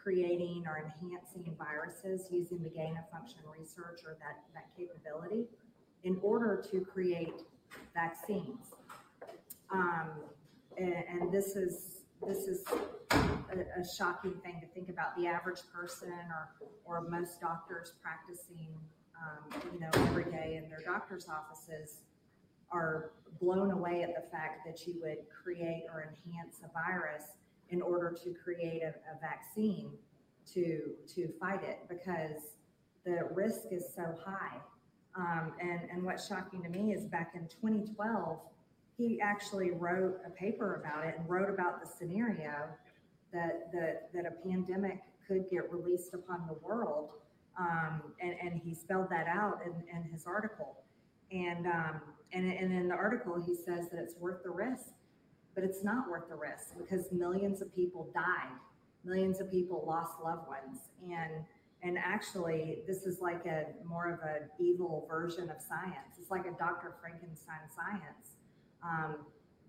creating or enhancing viruses using the gain of function research or that, that capability in order to create vaccines. Um, and, and this is, this is a, a shocking thing to think about. The average person or, or most doctors practicing, um, you know, every day in their doctor's offices are blown away at the fact that you would create or enhance a virus in order to create a, a vaccine to to fight it because the risk is so high. Um, and and what's shocking to me is back in 2012, he actually wrote a paper about it and wrote about the scenario that that that a pandemic could get released upon the world. Um, and, and he spelled that out in, in his article. And, um, and, and in the article, he says that it's worth the risk, but it's not worth the risk because millions of people died. Millions of people lost loved ones. And, and actually, this is like a more of an evil version of science. It's like a Dr. Frankenstein science um,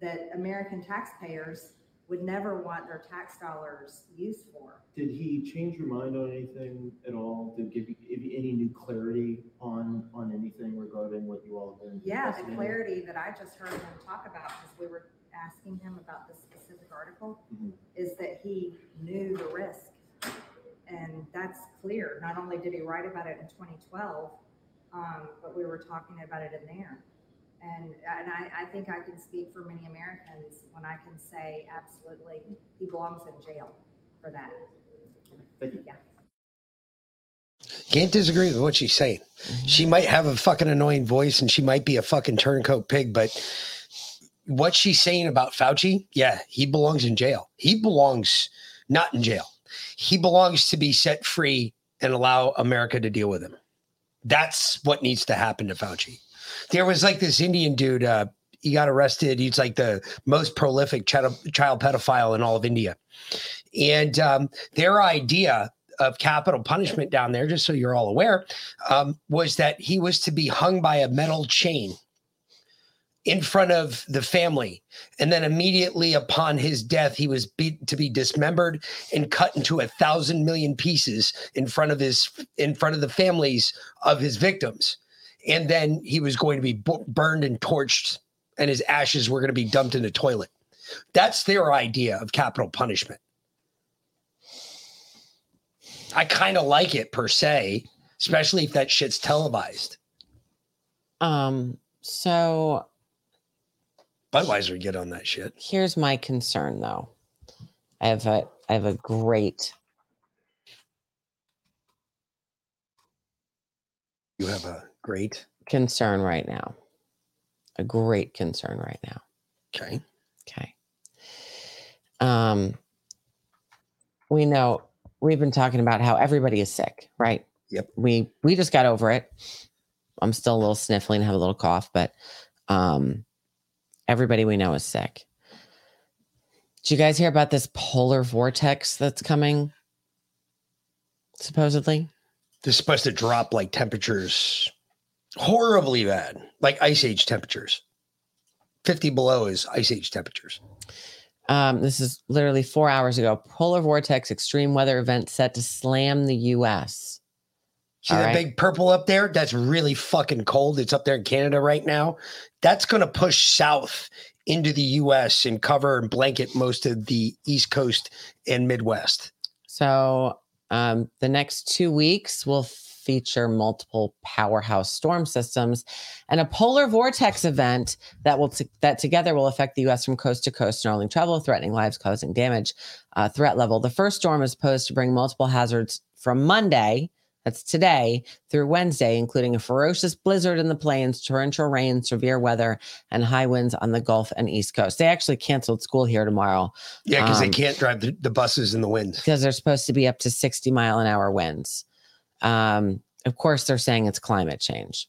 that American taxpayers would never want their tax dollars used for. Did he change your mind on anything at all? Did give you, give you any new clarity on on anything regarding what you all have been? Yeah, the clarity that I just heard him talk about, because we were asking him about this specific article, Mhm. is that he knew the risk. And that's clear. Not only did he write about it in 2012, um, but we were talking about it in there. And, and I, I think I can speak for many Americans when I can say absolutely, he belongs in jail for that. Thank you. Yeah. Can't disagree with what she's saying. She might have a fucking annoying voice and she might be a fucking turncoat pig, but what she's saying about Fauci, yeah, he belongs in jail. He belongs not in jail. He belongs to be set free and allow America to deal with him. That's what needs to happen to Fauci. There was like this Indian dude, uh, he got arrested. He's like the most prolific child, child pedophile in all of India. And um, their idea of capital punishment down there, just so you're all aware, um, was that he was to be hung by a metal chain in front of the family. And then immediately upon his death, he was be- to be dismembered and cut into a thousand million pieces in front of his in front of the families of his victims. And then he was going to be bu- burned and torched, and his ashes were going to be dumped in a toilet. That's their idea of capital punishment. I kind of like it per se, especially if that shit's televised. Um, so Budweiser get on that shit. here's my concern though. I have a I have a great You have a great concern right now. A great concern right now. Okay. Okay. Um we know we've been talking about how everybody is sick, right? Yep. We we just got over it. I'm still a little sniffling, have a little cough, but um everybody we know is sick. Did you guys hear about this polar vortex that's coming? Supposedly? They're supposed to drop like temperatures horribly bad, like ice age temperatures. 50 below is ice age temperatures. Um, this is literally four hours ago. Polar vortex extreme weather event set to slam the U.S. See All the right? big purple up there? That's really fucking cold. It's up there in Canada right now. That's going to push south into the US and cover and blanket most of the East Coast and Midwest. So um, the next two weeks will feature multiple powerhouse storm systems and a polar vortex event that will t- that together will affect the U.S. from coast to coast, snarling travel, threatening lives, causing damage. Uh, threat level: the first storm is posed to bring multiple hazards from Monday. That's today through Wednesday, including a ferocious blizzard in the plains, torrential rain, severe weather, and high winds on the Gulf and East Coast. They actually canceled school here tomorrow. Yeah, because they Um, can't drive the, the buses in the wind. because they're supposed to be up to 60 mile an hour winds. Um, of course, they're saying it's climate change.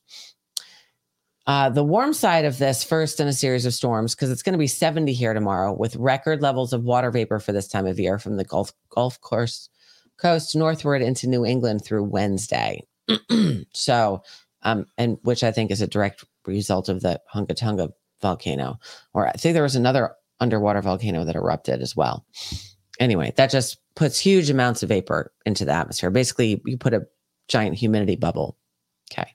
Uh, the warm side of this, first in a series of storms, because it's going to be 70 here tomorrow with record levels of water vapor for this time of year from the Gulf Gulf course coast northward into New England through Wednesday. so, um, and which I think is a direct result of the Hunga Tonga volcano, or I think there was another underwater volcano that erupted as well. Anyway, that just puts huge amounts of vapor into the atmosphere. Basically, you put a giant humidity bubble. Okay.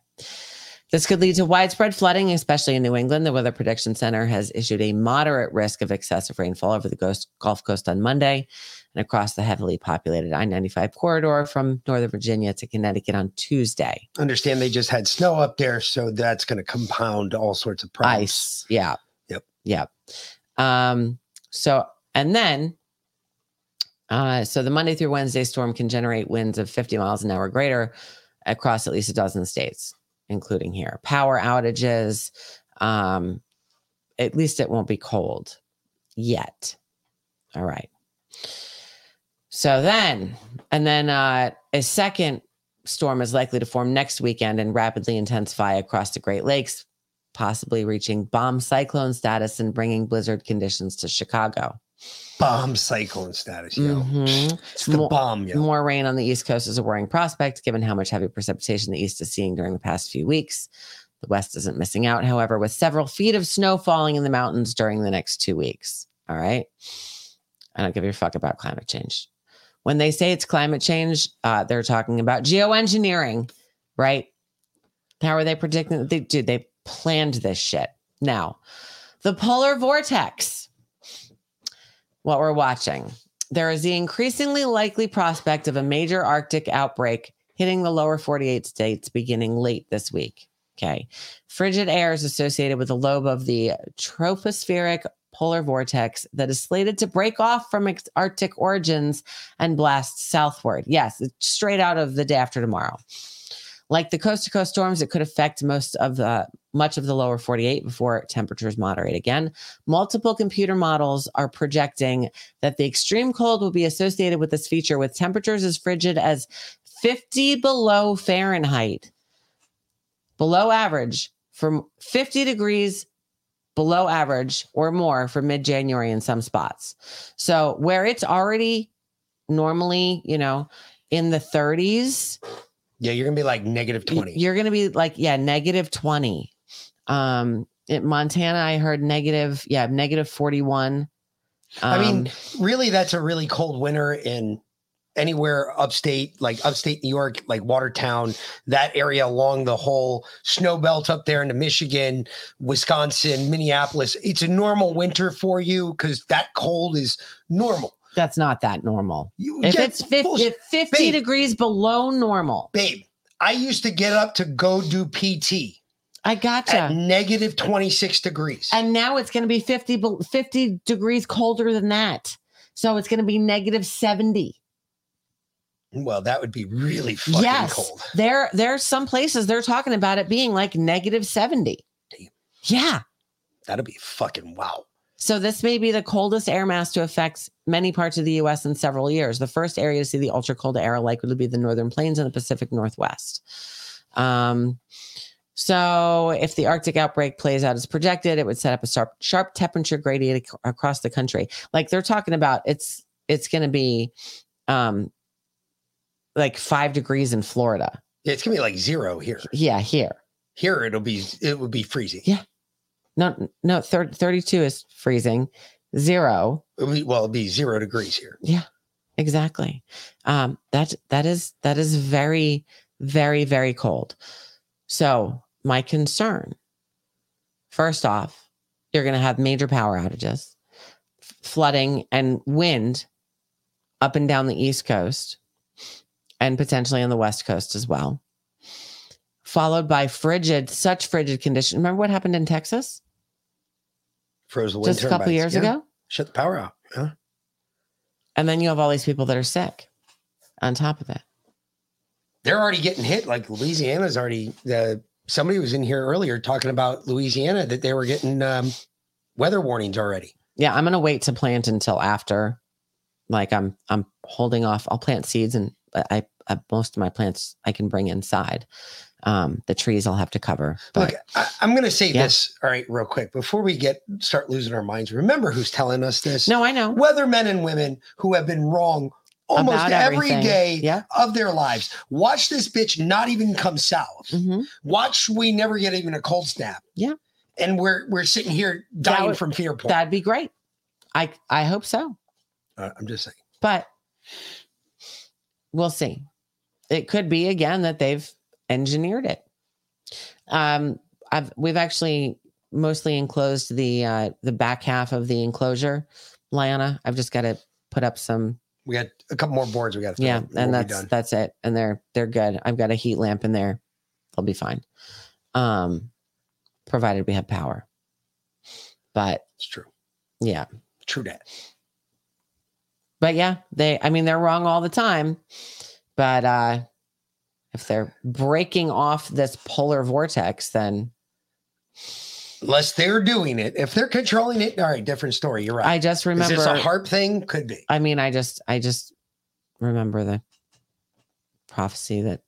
This could lead to widespread flooding, especially in New England. The Weather Prediction Center has issued a moderate risk of excessive rainfall over the Gulf Coast on Monday and across the heavily populated I 95 corridor from Northern Virginia to Connecticut on Tuesday. Understand they just had snow up there, so that's going to compound all sorts of problems. Ice. Yeah. Yep. Yep. Um, so, and then, uh, so the Monday through Wednesday storm can generate winds of 50 miles an hour greater across at least a dozen states, including here. Power outages. Um, at least it won't be cold yet. All right. So then, and then uh, a second storm is likely to form next weekend and rapidly intensify across the Great Lakes, possibly reaching bomb cyclone status and bringing blizzard conditions to Chicago. Bomb cyclone status, yo. Mhm. It's the Mo- bomb, yo. More rain on the East Coast is a worrying prospect, given how much heavy precipitation the East is seeing during the past few weeks. The West isn't missing out, however, with several feet of snow falling in the mountains during the next two weeks. All right. I don't give a fuck about climate change. When they say it's climate change, uh, they're talking about geoengineering, right? How are they predicting? They, dude, they planned this shit. Now, the polar vortex what we're watching. There is the increasingly likely prospect of a major Arctic outbreak hitting the lower 48 states beginning late this week. Okay. Frigid air is associated with the lobe of the tropospheric polar vortex that is slated to break off from its Arctic origins and blast southward. Yes, straight out of the day after tomorrow. Like the coast to coast storms, it could affect most of the much of the lower 48 before temperatures moderate again. Multiple computer models are projecting that the extreme cold will be associated with this feature with temperatures as frigid as 50 below Fahrenheit, below average from 50 degrees below average or more for mid January in some spots. So, where it's already normally, you know, in the 30s, Yeah, you're going to be like negative 20. you're going to be like, yeah, negative 20. Um, in Montana, I heard negative, yeah, negative 41. I mean, Um, really, that's a really cold winter in anywhere upstate, like upstate New York, like Watertown, that area along the whole snow belt up there into Michigan, Wisconsin, Minneapolis. It's a normal winter for you because that cold is normal. that's not that normal. You- if it's 50, bullshit. if 50 Babe. degrees below normal, Babe, I used to get up to go do PT I gotcha. at negative 26 degrees. and now it's going to be 50, 50 degrees colder than that. So it's going to be negative 70. Well, that would be really fucking yes. cold. There, there's some places they're talking about it being like negative 70. Yeah. That'd be fucking wow. So this may be the coldest air mass to affect many parts of the U.S. in several years. The first area to see the ultra cold air likely to be the northern plains and the Pacific Northwest. Um, so if the Arctic outbreak plays out as projected, it would set up a sharp, sharp temperature gradient ac- across the country. Like they're talking about, it's it's going to be um, like five degrees in Florida. Yeah, it's gonna be like zero here. Yeah, here. Here it'll be it would be freezing. Yeah. No, no, thir- 32 is freezing. Zero. It'll be, well, it'll be zero degrees here. Yeah, exactly. Um, that that is that is very very, very cold. So, my concern first off, you're to have major power outages, flooding, and wind up and down the East Coast and potentially on the West Coast as well. Followed by frigid, such frigid conditions. Remember what happened in Texas? Froze the wind Just a couple years Yeah. ago? Shut the power out. Yeah. And then you have all these people that are sick on top of it. They're already getting hit. Like Louisiana's already. Uh, somebody was in here earlier talking about Louisiana that they were getting um, weather warnings already. Yeah, I'm gonna wait to plant until after. Like I'm, I'm holding off. I'll plant seeds, and I, I most of my plants I can bring inside. Um, the trees I'll have to cover. But Look, I, I'm going to say Yeah. this. All right, real quick before we get start losing our minds. Remember who's telling us this? No, I know. Weathermen and women who have been wrong almost every day Yeah. of their lives. Watch this bitch not even come south. Mhm. Watch we never get even a cold snap. Yeah. And we're we're sitting here dying would- from fear porn. that'd be great. I, I hope so. Uh, I'm just saying. but we'll see. It could be again that they've engineered it. Um, I've we've actually mostly enclosed the uh, the back half of the enclosure, Liana. I've just got to put up some. We got a couple more boards we got to Yeah, we'll and that's that's it. And they're they're good. I've got a heat lamp in there. They'll be fine. Um, provided we have power. But it's true. Yeah. True that. But yeah, they I mean they're wrong all the time. But uh if they're breaking off this polar vortex, then Unless they're doing it. If they're controlling it, all right, different story. You're right. I just Is this a HAARP thing? Could be. I mean, I just I just remember the prophecy that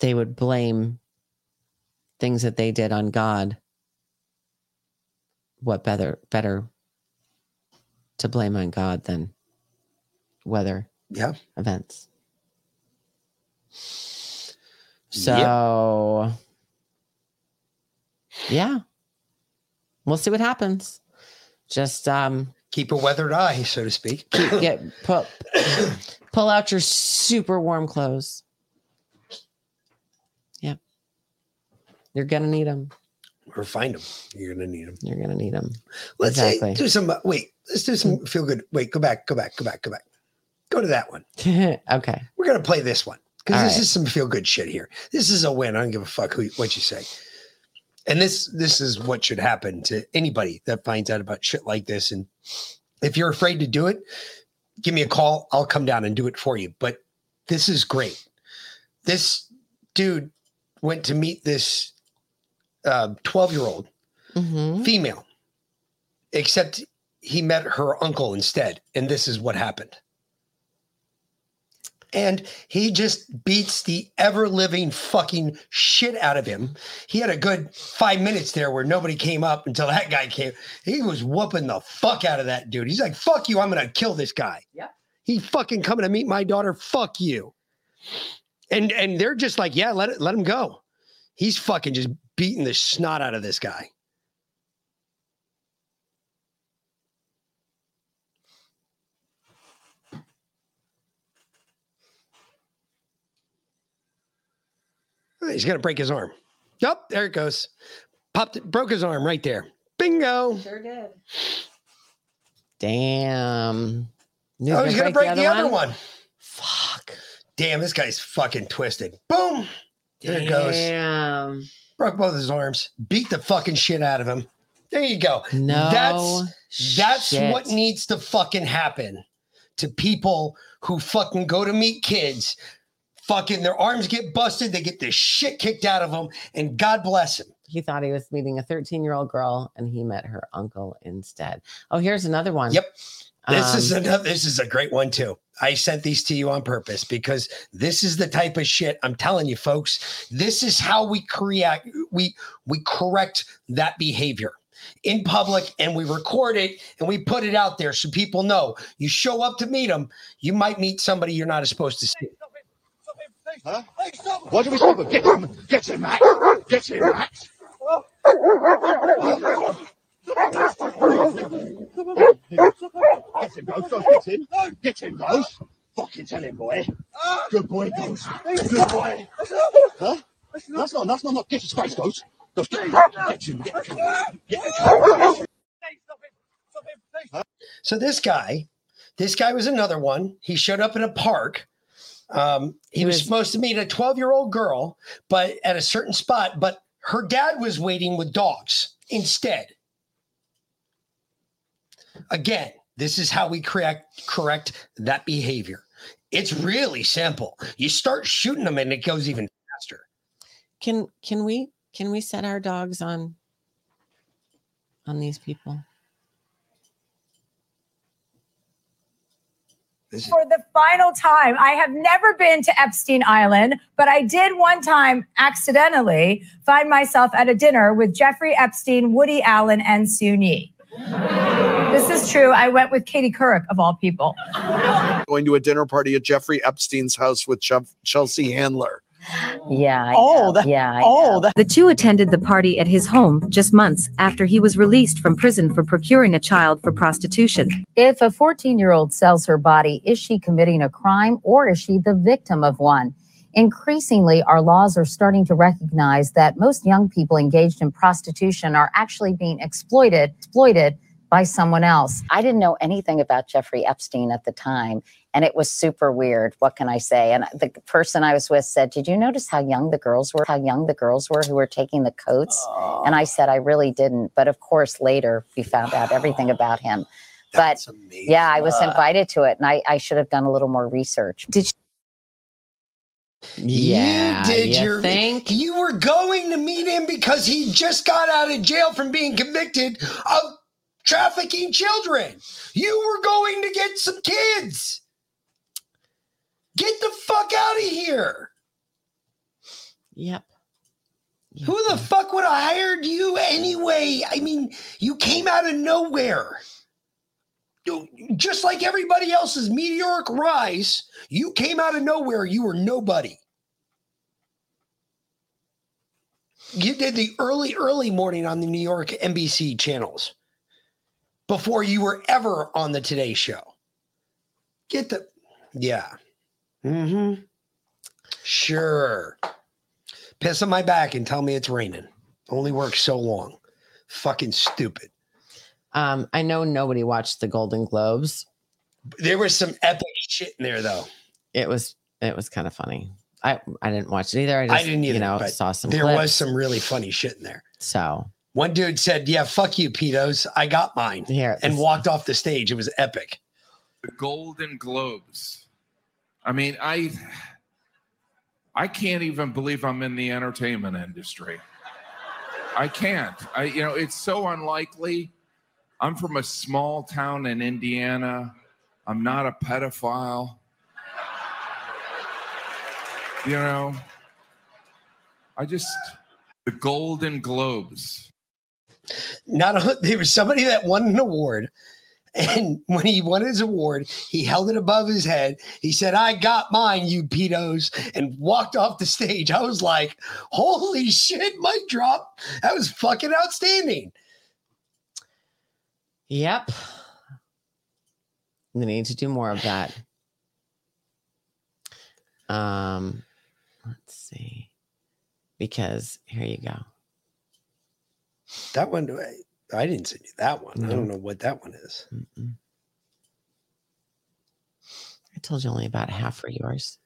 they would blame things that they did on God. What better better to blame on God than weather yeah. events? So yeah. We'll see what happens. Just um keep a weathered eye, so to speak. Keep, get pull, pull out your super warm clothes. Yep. You're gonna need them. Or find them. You're gonna need them. You're gonna need them. Let's exactly. say do some. Wait, let's do some feel good. Wait, go back, go back, go back, go back. Go to that one. okay. We're gonna play this one because this right. is some feel good shit here. This is a win. I don't give a fuck who what you say. And this this is what should happen to anybody that finds out about shit like this. And if you're afraid to do it, give me a call. I'll come down and do it for you. But this is great. This dude went to meet this uh, 12 year old Mm-hmm. female, except he met her uncle instead. And this is what happened. And he just beats the ever living fucking shit out of him. He had a good five minutes there where nobody came up until that guy came. He was whooping the fuck out of that dude. He's like, fuck you, I'm gonna kill this guy. Yeah. He fucking coming to meet my daughter. Fuck you. And and they're just like, yeah, let it let him go. He's fucking just beating the snot out of this guy. He's gonna break his arm. Yep, there it goes. Popped it, broke his arm right there. Bingo. Sure did. Damn. Oh, he's gonna break the other one. Fuck. Damn, this guy's fucking twisted. Boom. There it goes. Damn. Broke both his arms. Beat the fucking shit out of him. There you go. No That's that's shit. what needs to fucking happen to people who fucking go to meet kids. Fucking their arms get busted, they get the shit kicked out of them, and God bless him. He thought he was meeting a 13 year old girl and he met her uncle instead. Oh, here's another one. Yep. This is Um, another this is a great one too. I sent these to you on purpose because this is the type of shit I'm telling you folks. This is how we create we we correct that behavior in public and we record it and we put it out there so people know. You show up to meet them, you might meet somebody you're not supposed to see. Huh? Why do we stop him? Get him! Get him, Max! Get him, Max! Get him, Ghost! Ghost, get him! Get him, Ghost! Fucking tell him, boy! Good boy, Ghost. Good boy. Huh? That's not, that's not, not get your space, Ghost. Ghost, get, get you, get you. Get you. So this guy, this guy was another one. He showed up in a park. Um, he was supposed to meet a 12 year old girl, but at a certain spot, but her dad was waiting with dogs instead. Again, this is how we correct correct that behavior. It's really simple. You start shooting them and it goes even faster. Can can we can we set our dogs on on these people? For the final time. I have never been to Epstein Island, but I did one time accidentally find myself at a dinner with Jeffrey Epstein, Woody Allen, and Soon-Yi. This is true. I went with Katie Couric, of all people. Going to a dinner party at Jeffrey Epstein's house with Chef- Chelsea Handler. Yeah. I Oh, know. that- yeah. I oh, know. the two attended the party at his home just months after he was released from prison for procuring a child for prostitution. If a 14 year old sells her body, is she committing a crime or is she the victim of one? Increasingly, our laws are starting to recognize that most young people engaged in prostitution are actually being exploited, exploited by someone else. I didn't know anything about Jeffrey Epstein at the time, and it was super weird. What can I say? And the person I was with said, "Did you notice how young the girls were? How young the girls were who were taking the coats?" And I said, "I really didn't." But of course, later we found out everything about him. But yeah, I was invited to it, and I, I should have done a little more research. Did Yeah, you did you your think? you were going to meet him because he just got out of jail from being convicted of trafficking children. You were going to get some kids. Get the fuck out of here. Yep. Who the fuck would have hired you anyway? I mean, you came out of nowhere. Just like everybody else's meteoric rise, you came out of nowhere. You were nobody. You did the early, early morning on the New York NBC channels before you were ever on the Today Show. Get the, yeah. Mm hmm. Sure. Piss on my back and tell me it's raining. Only works so long. Fucking stupid. Um, I know nobody watched the Golden Globes. There was some epic shit in there, though. It was it was kind of funny. I I didn't watch it either. I just I didn't either. you know but saw some. There was some really funny shit in there. So One dude said, "Yeah, fuck you, pedos. I got mine," Here, and walked off the stage. It was epic. the Golden Globes. I mean, I I can't even believe I'm in the entertainment industry. I can't. I you know, it's so unlikely. I'm from a small town in Indiana. I'm not a pedophile. You know, I just the Golden Globes. Not a, there was somebody that won an award, and when he won his award, he held it above his head. He said, "I got mine, you pedos," and walked off the stage. I was like, "Holy shit!" Mic drop. That was fucking outstanding. Yep. We need to do more of that. Um, let's see. Because here you go. That one, I, I didn't send you that one. I don't know what that one is. I told you only about half for yours.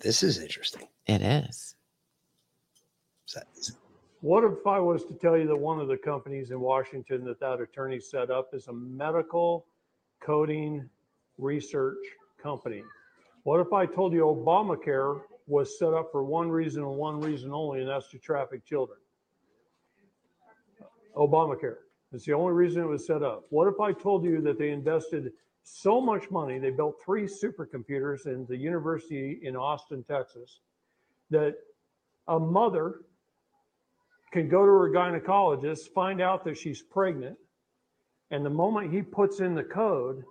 This is interesting. It is. What if I was to tell you that one of the companies in Washington that that attorney set up is a medical coding research company? What if I told you Obamacare was set up for one reason and one reason only, and that's to traffic children? Obamacare. It's the only reason it was set up. What if I told you that they invested so much money, they built three supercomputers in the university in Austin, Texas, that a mother can go to her gynecologist, find out that she's pregnant, and the moment he puts in the code,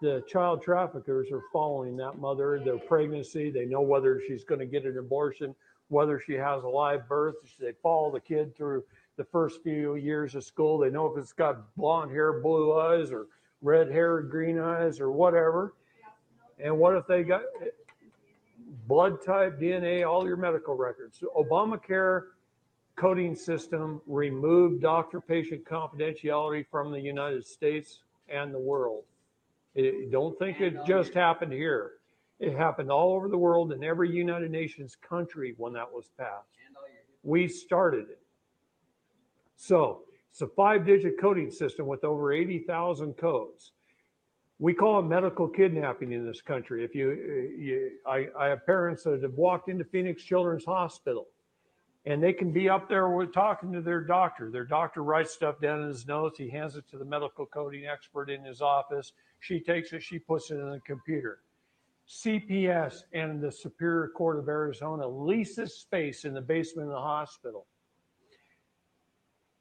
the child traffickers are following that mother, their pregnancy. They know whether she's going to get an abortion, whether she has a live birth. They follow the kid through the first few years of school. They know if it's got blonde hair, blue eyes, or red hair, green eyes, or whatever. And what if they got blood type, DNA, all your medical records? So Obamacare coding system removed doctor patient confidentiality from the United States and the world. It, don't think it just happened here. It happened all over the world in every United Nations country when that was passed. We started it. So it's a five digit coding system with over 80,000 codes. We call it medical kidnapping in this country. If you, you I, I have parents that have walked into Phoenix Children's Hospital and they can be up there with talking to their doctor. Their doctor writes stuff down in his notes. He hands it to the medical coding expert in his office. She takes it, she puts it in the computer. CPS and the Superior Court of Arizona leases space in the basement of the hospital.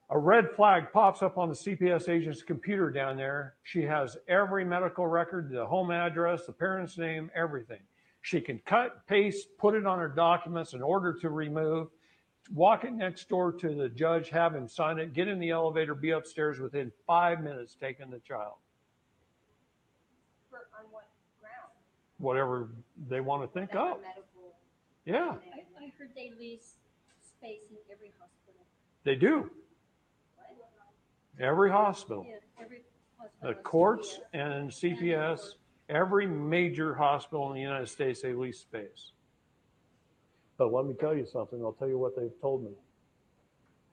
A red flag pops up on the CPS agent's computer down there. She has every medical record, the home address, the parent's name, everything. She can cut, paste, put it on her documents in order to remove, walk it next door to the judge, have him sign it, get in the elevator, be upstairs within five minutes taking the child. For, on what ground? Whatever they want to think of. Medical. Yeah, I, I heard they lease space in every hospital. they do. Every hospital. Yeah, every the hospital. courts and CPS, every major hospital in the United States, they lease space. But let me tell you something. I'll tell you what they've told me.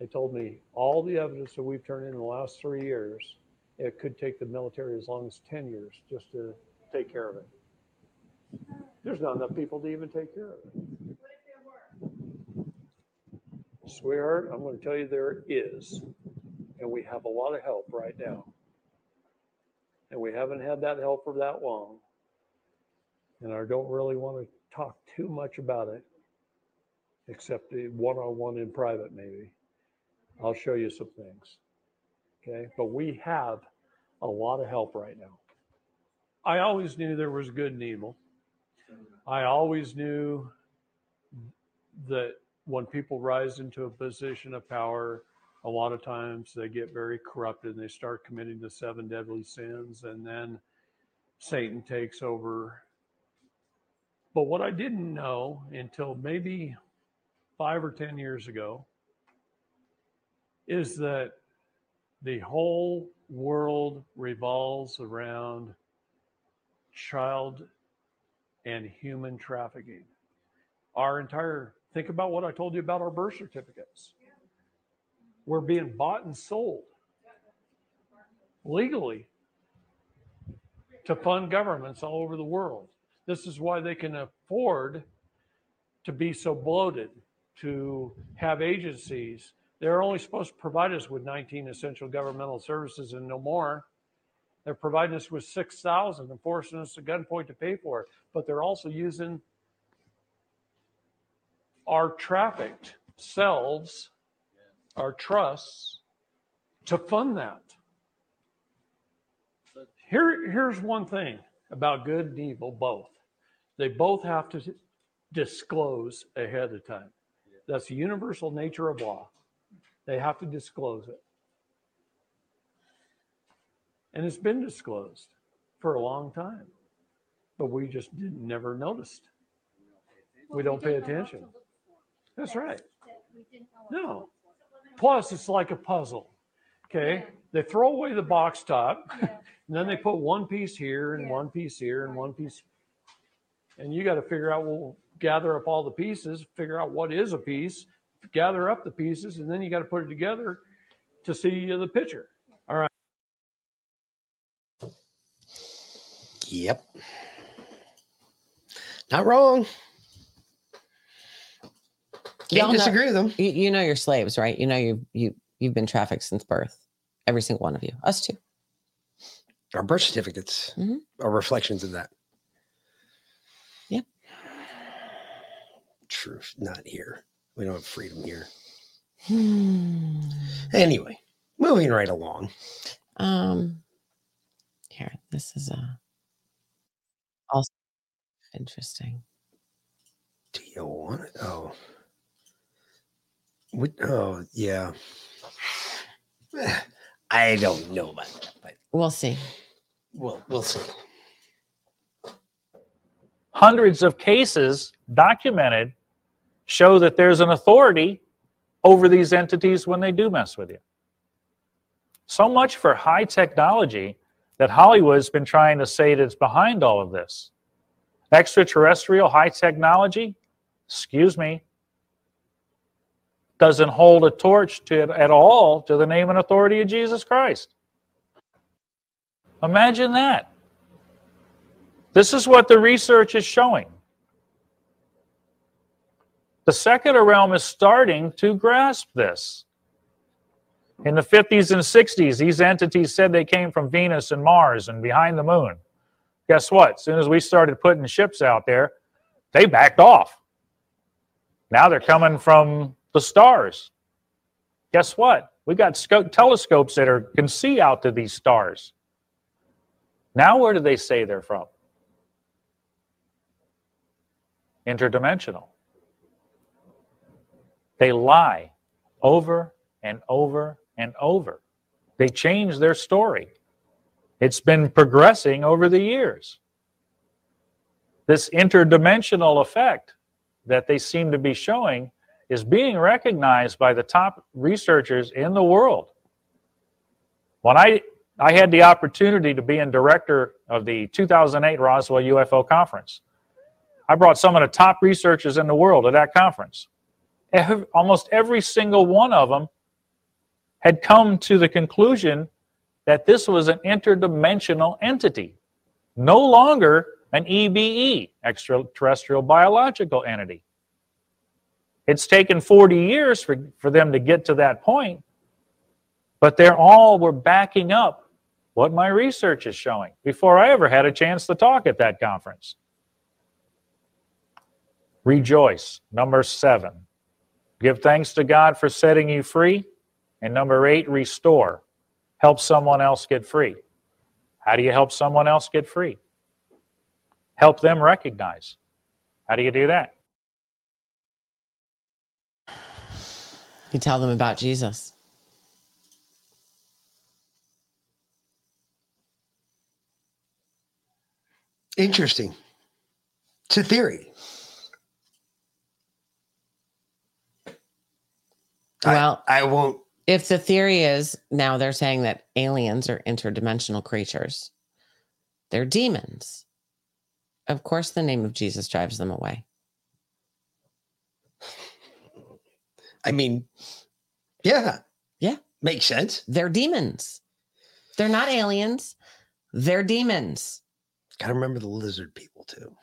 They told me all the evidence that we've turned in in the last three years, it could take the military as long as 10 years just to take care of it. There's not enough people to even take care of it. Sweetheart, I'm going to tell you there is. And we have a lot of help right now. And we haven't had that help for that long. And I don't really want to talk too much about it, except one on one in private, maybe. I'll show you some things. Okay. But we have a lot of help right now. I always knew there was good and evil. I always knew that when people rise into a position of power, a lot of times they get very corrupted and they start committing the seven deadly sins, and then Satan takes over. But what I didn't know until maybe five or 10 years ago is that the whole world revolves around child and human trafficking. Our entire, think about what I told you about our birth certificates. We're being bought and sold legally to fund governments all over the world. This is why they can afford to be so bloated, to have agencies. They're only supposed to provide us with 19 essential governmental services and no more. They're providing us with 6,000 and forcing us at gunpoint to pay for it. But they're also using our trafficked selves, our trusts, to fund that. Here, here's one thing about good and evil, both. They both have to disclose ahead of time. That's the universal nature of law. They have to disclose it. And it's been disclosed for a long time, but we just didn't, never noticed. We don't pay attention. That's right. No. Plus, it's like a puzzle. Okay. They throw away the box top, and then they put one piece here and one piece here and one piece. And you got to figure out, well, gather up all the pieces, figure out what is a piece, gather up the pieces, and then you got to put it together to see the picture. All right. Yep. Not wrong. Can't Y'all know- disagree with them. You, you know you're slaves, right? You know you you you've been trafficked since birth. Every single one of you. Us too. Our birth certificates Mhm. are reflections of that. Yep. Truth, not here. We don't have freedom here. Hmm. Anyway, moving right along. Um here, this is a also interesting. Do you want it? Oh. What, oh, yeah. I don't know about that, but We'll see. we'll we'll see. hundreds of cases documented show that there's an authority over these entities when they do mess with you. So much for high technology that Hollywood's been trying to say that's behind all of this. Extraterrestrial high technology, excuse me, doesn't hold a torch to it at all to the name and authority of Jesus Christ. Imagine that. This is what the research is showing. The secular realm is starting to grasp this. In the 50s and 60s, these entities said they came from Venus and Mars and behind the moon. Guess what? As soon as we started putting ships out there, they backed off. Now they're coming from the stars. Guess what? We've got scope, telescopes that are, can see out to these stars. Now, where do they say they're from? Interdimensional. They lie over and over and over. They change their story. It's been progressing over the years. This interdimensional effect that they seem to be showing is being recognized by the top researchers in the world. When I, I had the opportunity to be in director of the 2008 Roswell UFO conference, I brought some of the top researchers in the world to that conference. Almost every single one of them had come to the conclusion that this was an interdimensional entity, no longer an EBE, extraterrestrial biological entity. It's taken 40 years for, for them to get to that point, but they're all were backing up what my research is showing before I ever had a chance to talk at that conference. Rejoice, number seven. Give thanks to God for setting you free. And number eight, restore. Help someone else get free. How do you help someone else get free? Help them recognize. How do you do that? You tell them about Jesus. Interesting. It's a theory. Well, I, I won't. If the theory is now they're saying that aliens are interdimensional creatures, they're demons. Of course, the name of Jesus drives them away. I mean, yeah. Yeah. Makes sense. They're demons. They're not aliens. They're demons. Got to remember the lizard people too.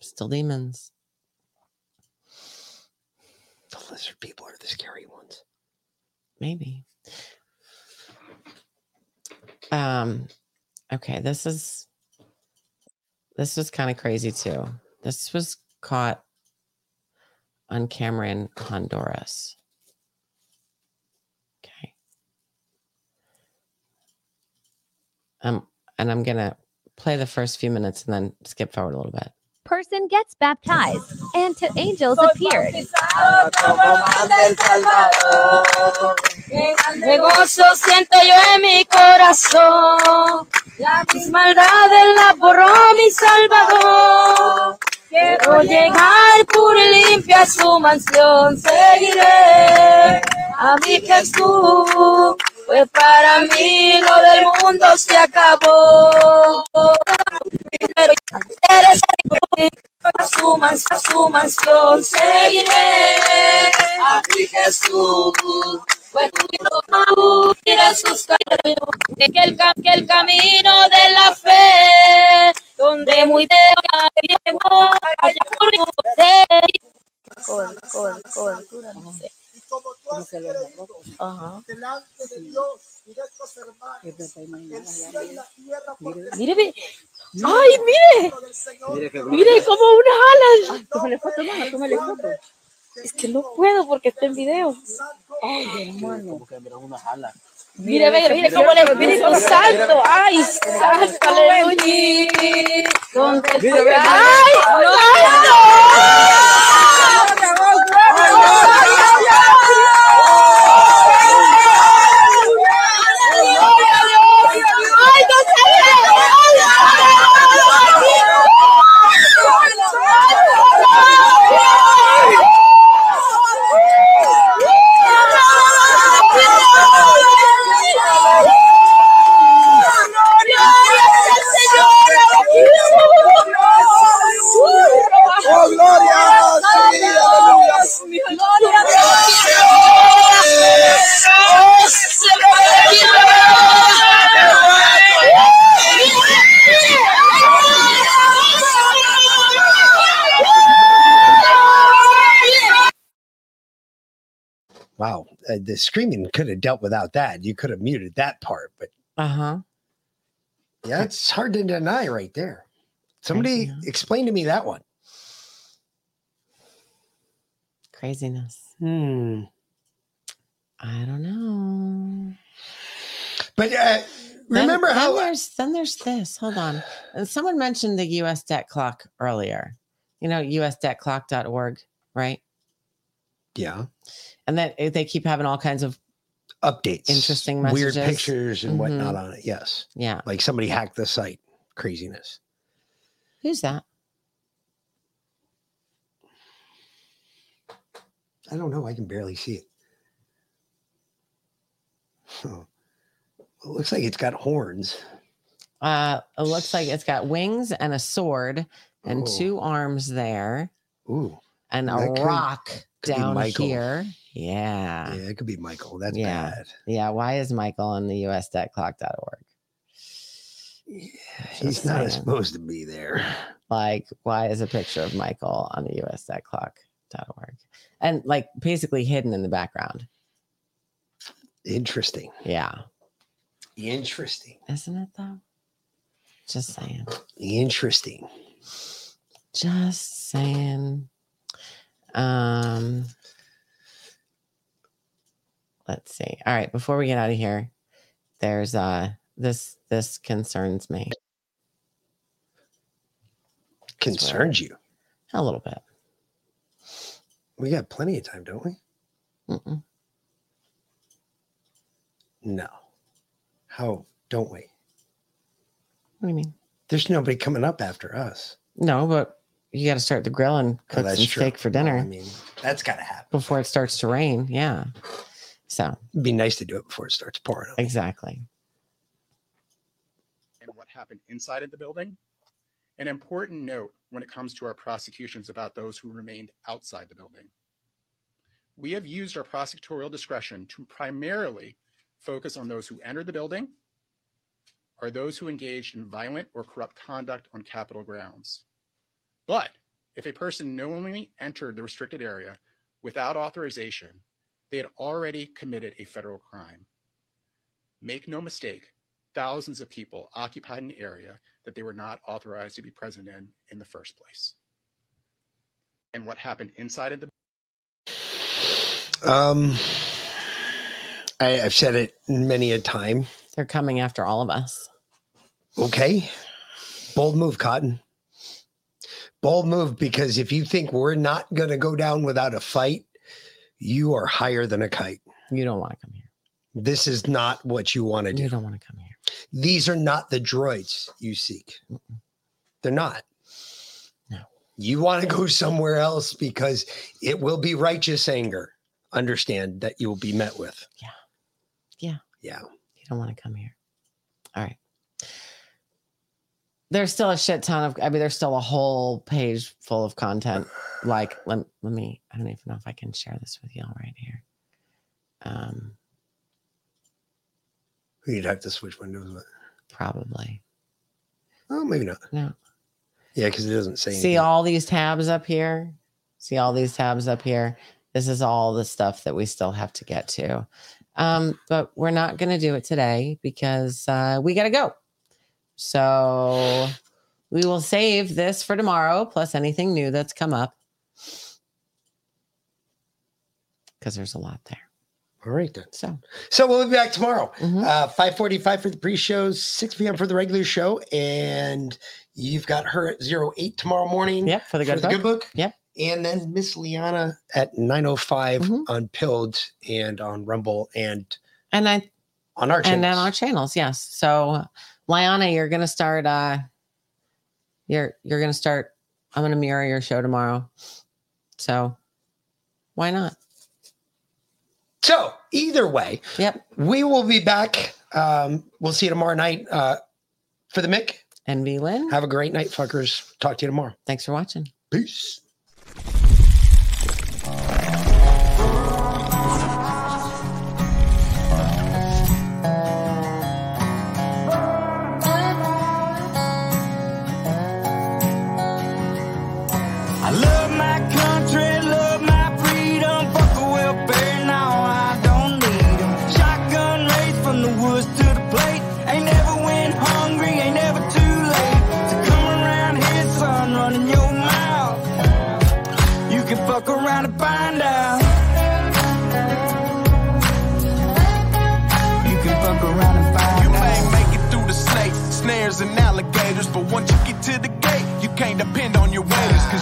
Still demons. The lizard people are the scary ones. Maybe. Um okay, this is this was kind of crazy too. This was caught on camera in Honduras. Okay. Um, and I'm gonna play the first few minutes and then skip forward a little bit. person gets baptized, and two angels appeared. Quiero llegar pura y limpia a su mansión, seguiré a mi Jesús, pues para mí lo del mundo se acabó. A su, mans- a su mansión seguiré a mi Jesús. Pues tú sus caminos, que el, que el camino de la fe, donde muy de llegó allá corriendo col, col, col, no sé. Y como tú has creído Ajá. delante de Dios y de estos hermanos, el cielo y la tierra Mire, mire. ¡Ay, mire! Mire, como unas alas. Tómale foto, mamá, tómale foto. Es que no puedo porque está en video. Ay, hermano. Como que miran unas alas. Mira, mira, mira cómo el Espíritu Santo. Ay, Santo, aleluya. Ay, Santo. The screaming could have dealt without that. You could have muted that part, but Uh huh. yeah, it's hard to deny right there. Somebody explain to me that one. Craziness. Hmm. I don't know. But uh, remember then, how then there's then there's this. Hold on. Uh, Someone mentioned the U.S. debt clock earlier. You know, usdebtclock.org, right? Yeah. And that eh, they keep having all kinds of updates, interesting weird pictures and whatnot Mhm. on it. Yes. Yeah. Like somebody hacked the site. Craziness. Who's that? I don't know. I can barely see it. Oh. It looks like it's got horns. Uh, it looks like it's got wings and a sword and Oh. two arms there. Ooh. And a That could- rock could down here. Yeah. Yeah, it could be Michael. That's yeah. bad. Yeah. Why is Michael on the usdebtclock.org? He's not supposed to be there. Like, why is a picture of Michael on the usdebtclock.org? And like basically hidden in the background. Interesting. Yeah. Interesting. Isn't it though? Just saying. Interesting. Just saying. Um let's see. All right, before we get out of here, there's uh this this concerns me. Concerns you. A little bit. We got plenty of time, don't we? Mm-mm. No. How don't we? What do you mean? There's nobody coming up after us. No, but you got to start the grill and Oh, cook that's some true. steak for dinner I mean, that's got to happen. before it starts to rain. Yeah. So It'd be nice to do it before it starts pouring. exactly. and what happened inside of the building. An important note when it comes to our prosecutions about those who remained outside the building. We have used our prosecutorial discretion to primarily focus on those who entered the building or those who engaged in violent or corrupt conduct on Capitol grounds. But if a person knowingly entered the restricted area without authorization, they had already committed a federal crime. Make no mistake, thousands of people occupied an area that they were not authorized to be present in in the first place. And what happened inside of the Um, I, I've said it many a time. They're coming after all of us. Okay. Bold move, Cotton. Bold move because if you think we're not going to go down without a fight, you are higher than a kite. You don't want to come here. This is not what you want to do. You don't want to come here. These are not the droids you seek. They're not. No. You want to go somewhere else because it will be righteous anger. Understand that you will be met with. Yeah. Yeah. Yeah. You don't want to come here. All right. There's still a shit ton of, I mean, there's still a whole page full of content. Like, let, let me, I don't even know if I can share this with y'all right here. Um, You'd have to switch windows. But, probably. oh, maybe not. No. Yeah, because it doesn't say. See all these tabs up here? See all these tabs up here? This is all the stuff that we still have to get to. Um, but we're not going to do it today because uh, we got to go. So we will save this for tomorrow, plus anything new that's come up. Because there's a lot there. All right then. So, so we'll be back tomorrow. Uh, Five forty-five for the pre-shows, six p.m. for the regular show, and you've got her at zero eight tomorrow morning. Yep, for the good the good book. book. Yep. And then Miss Liana at nine oh five Mm-hmm. on Pilled and on Rumble and And I on our and on our channels, yes. So, Liana, you're gonna start. uh You're you're gonna start. I'm gonna mirror your show tomorrow. So, why not? So either way, yep, we will be back. Um, we'll see you tomorrow night uh, for the Mick and V Lynn. Have a great night, fuckers. Talk to you tomorrow. Thanks for watching. Peace.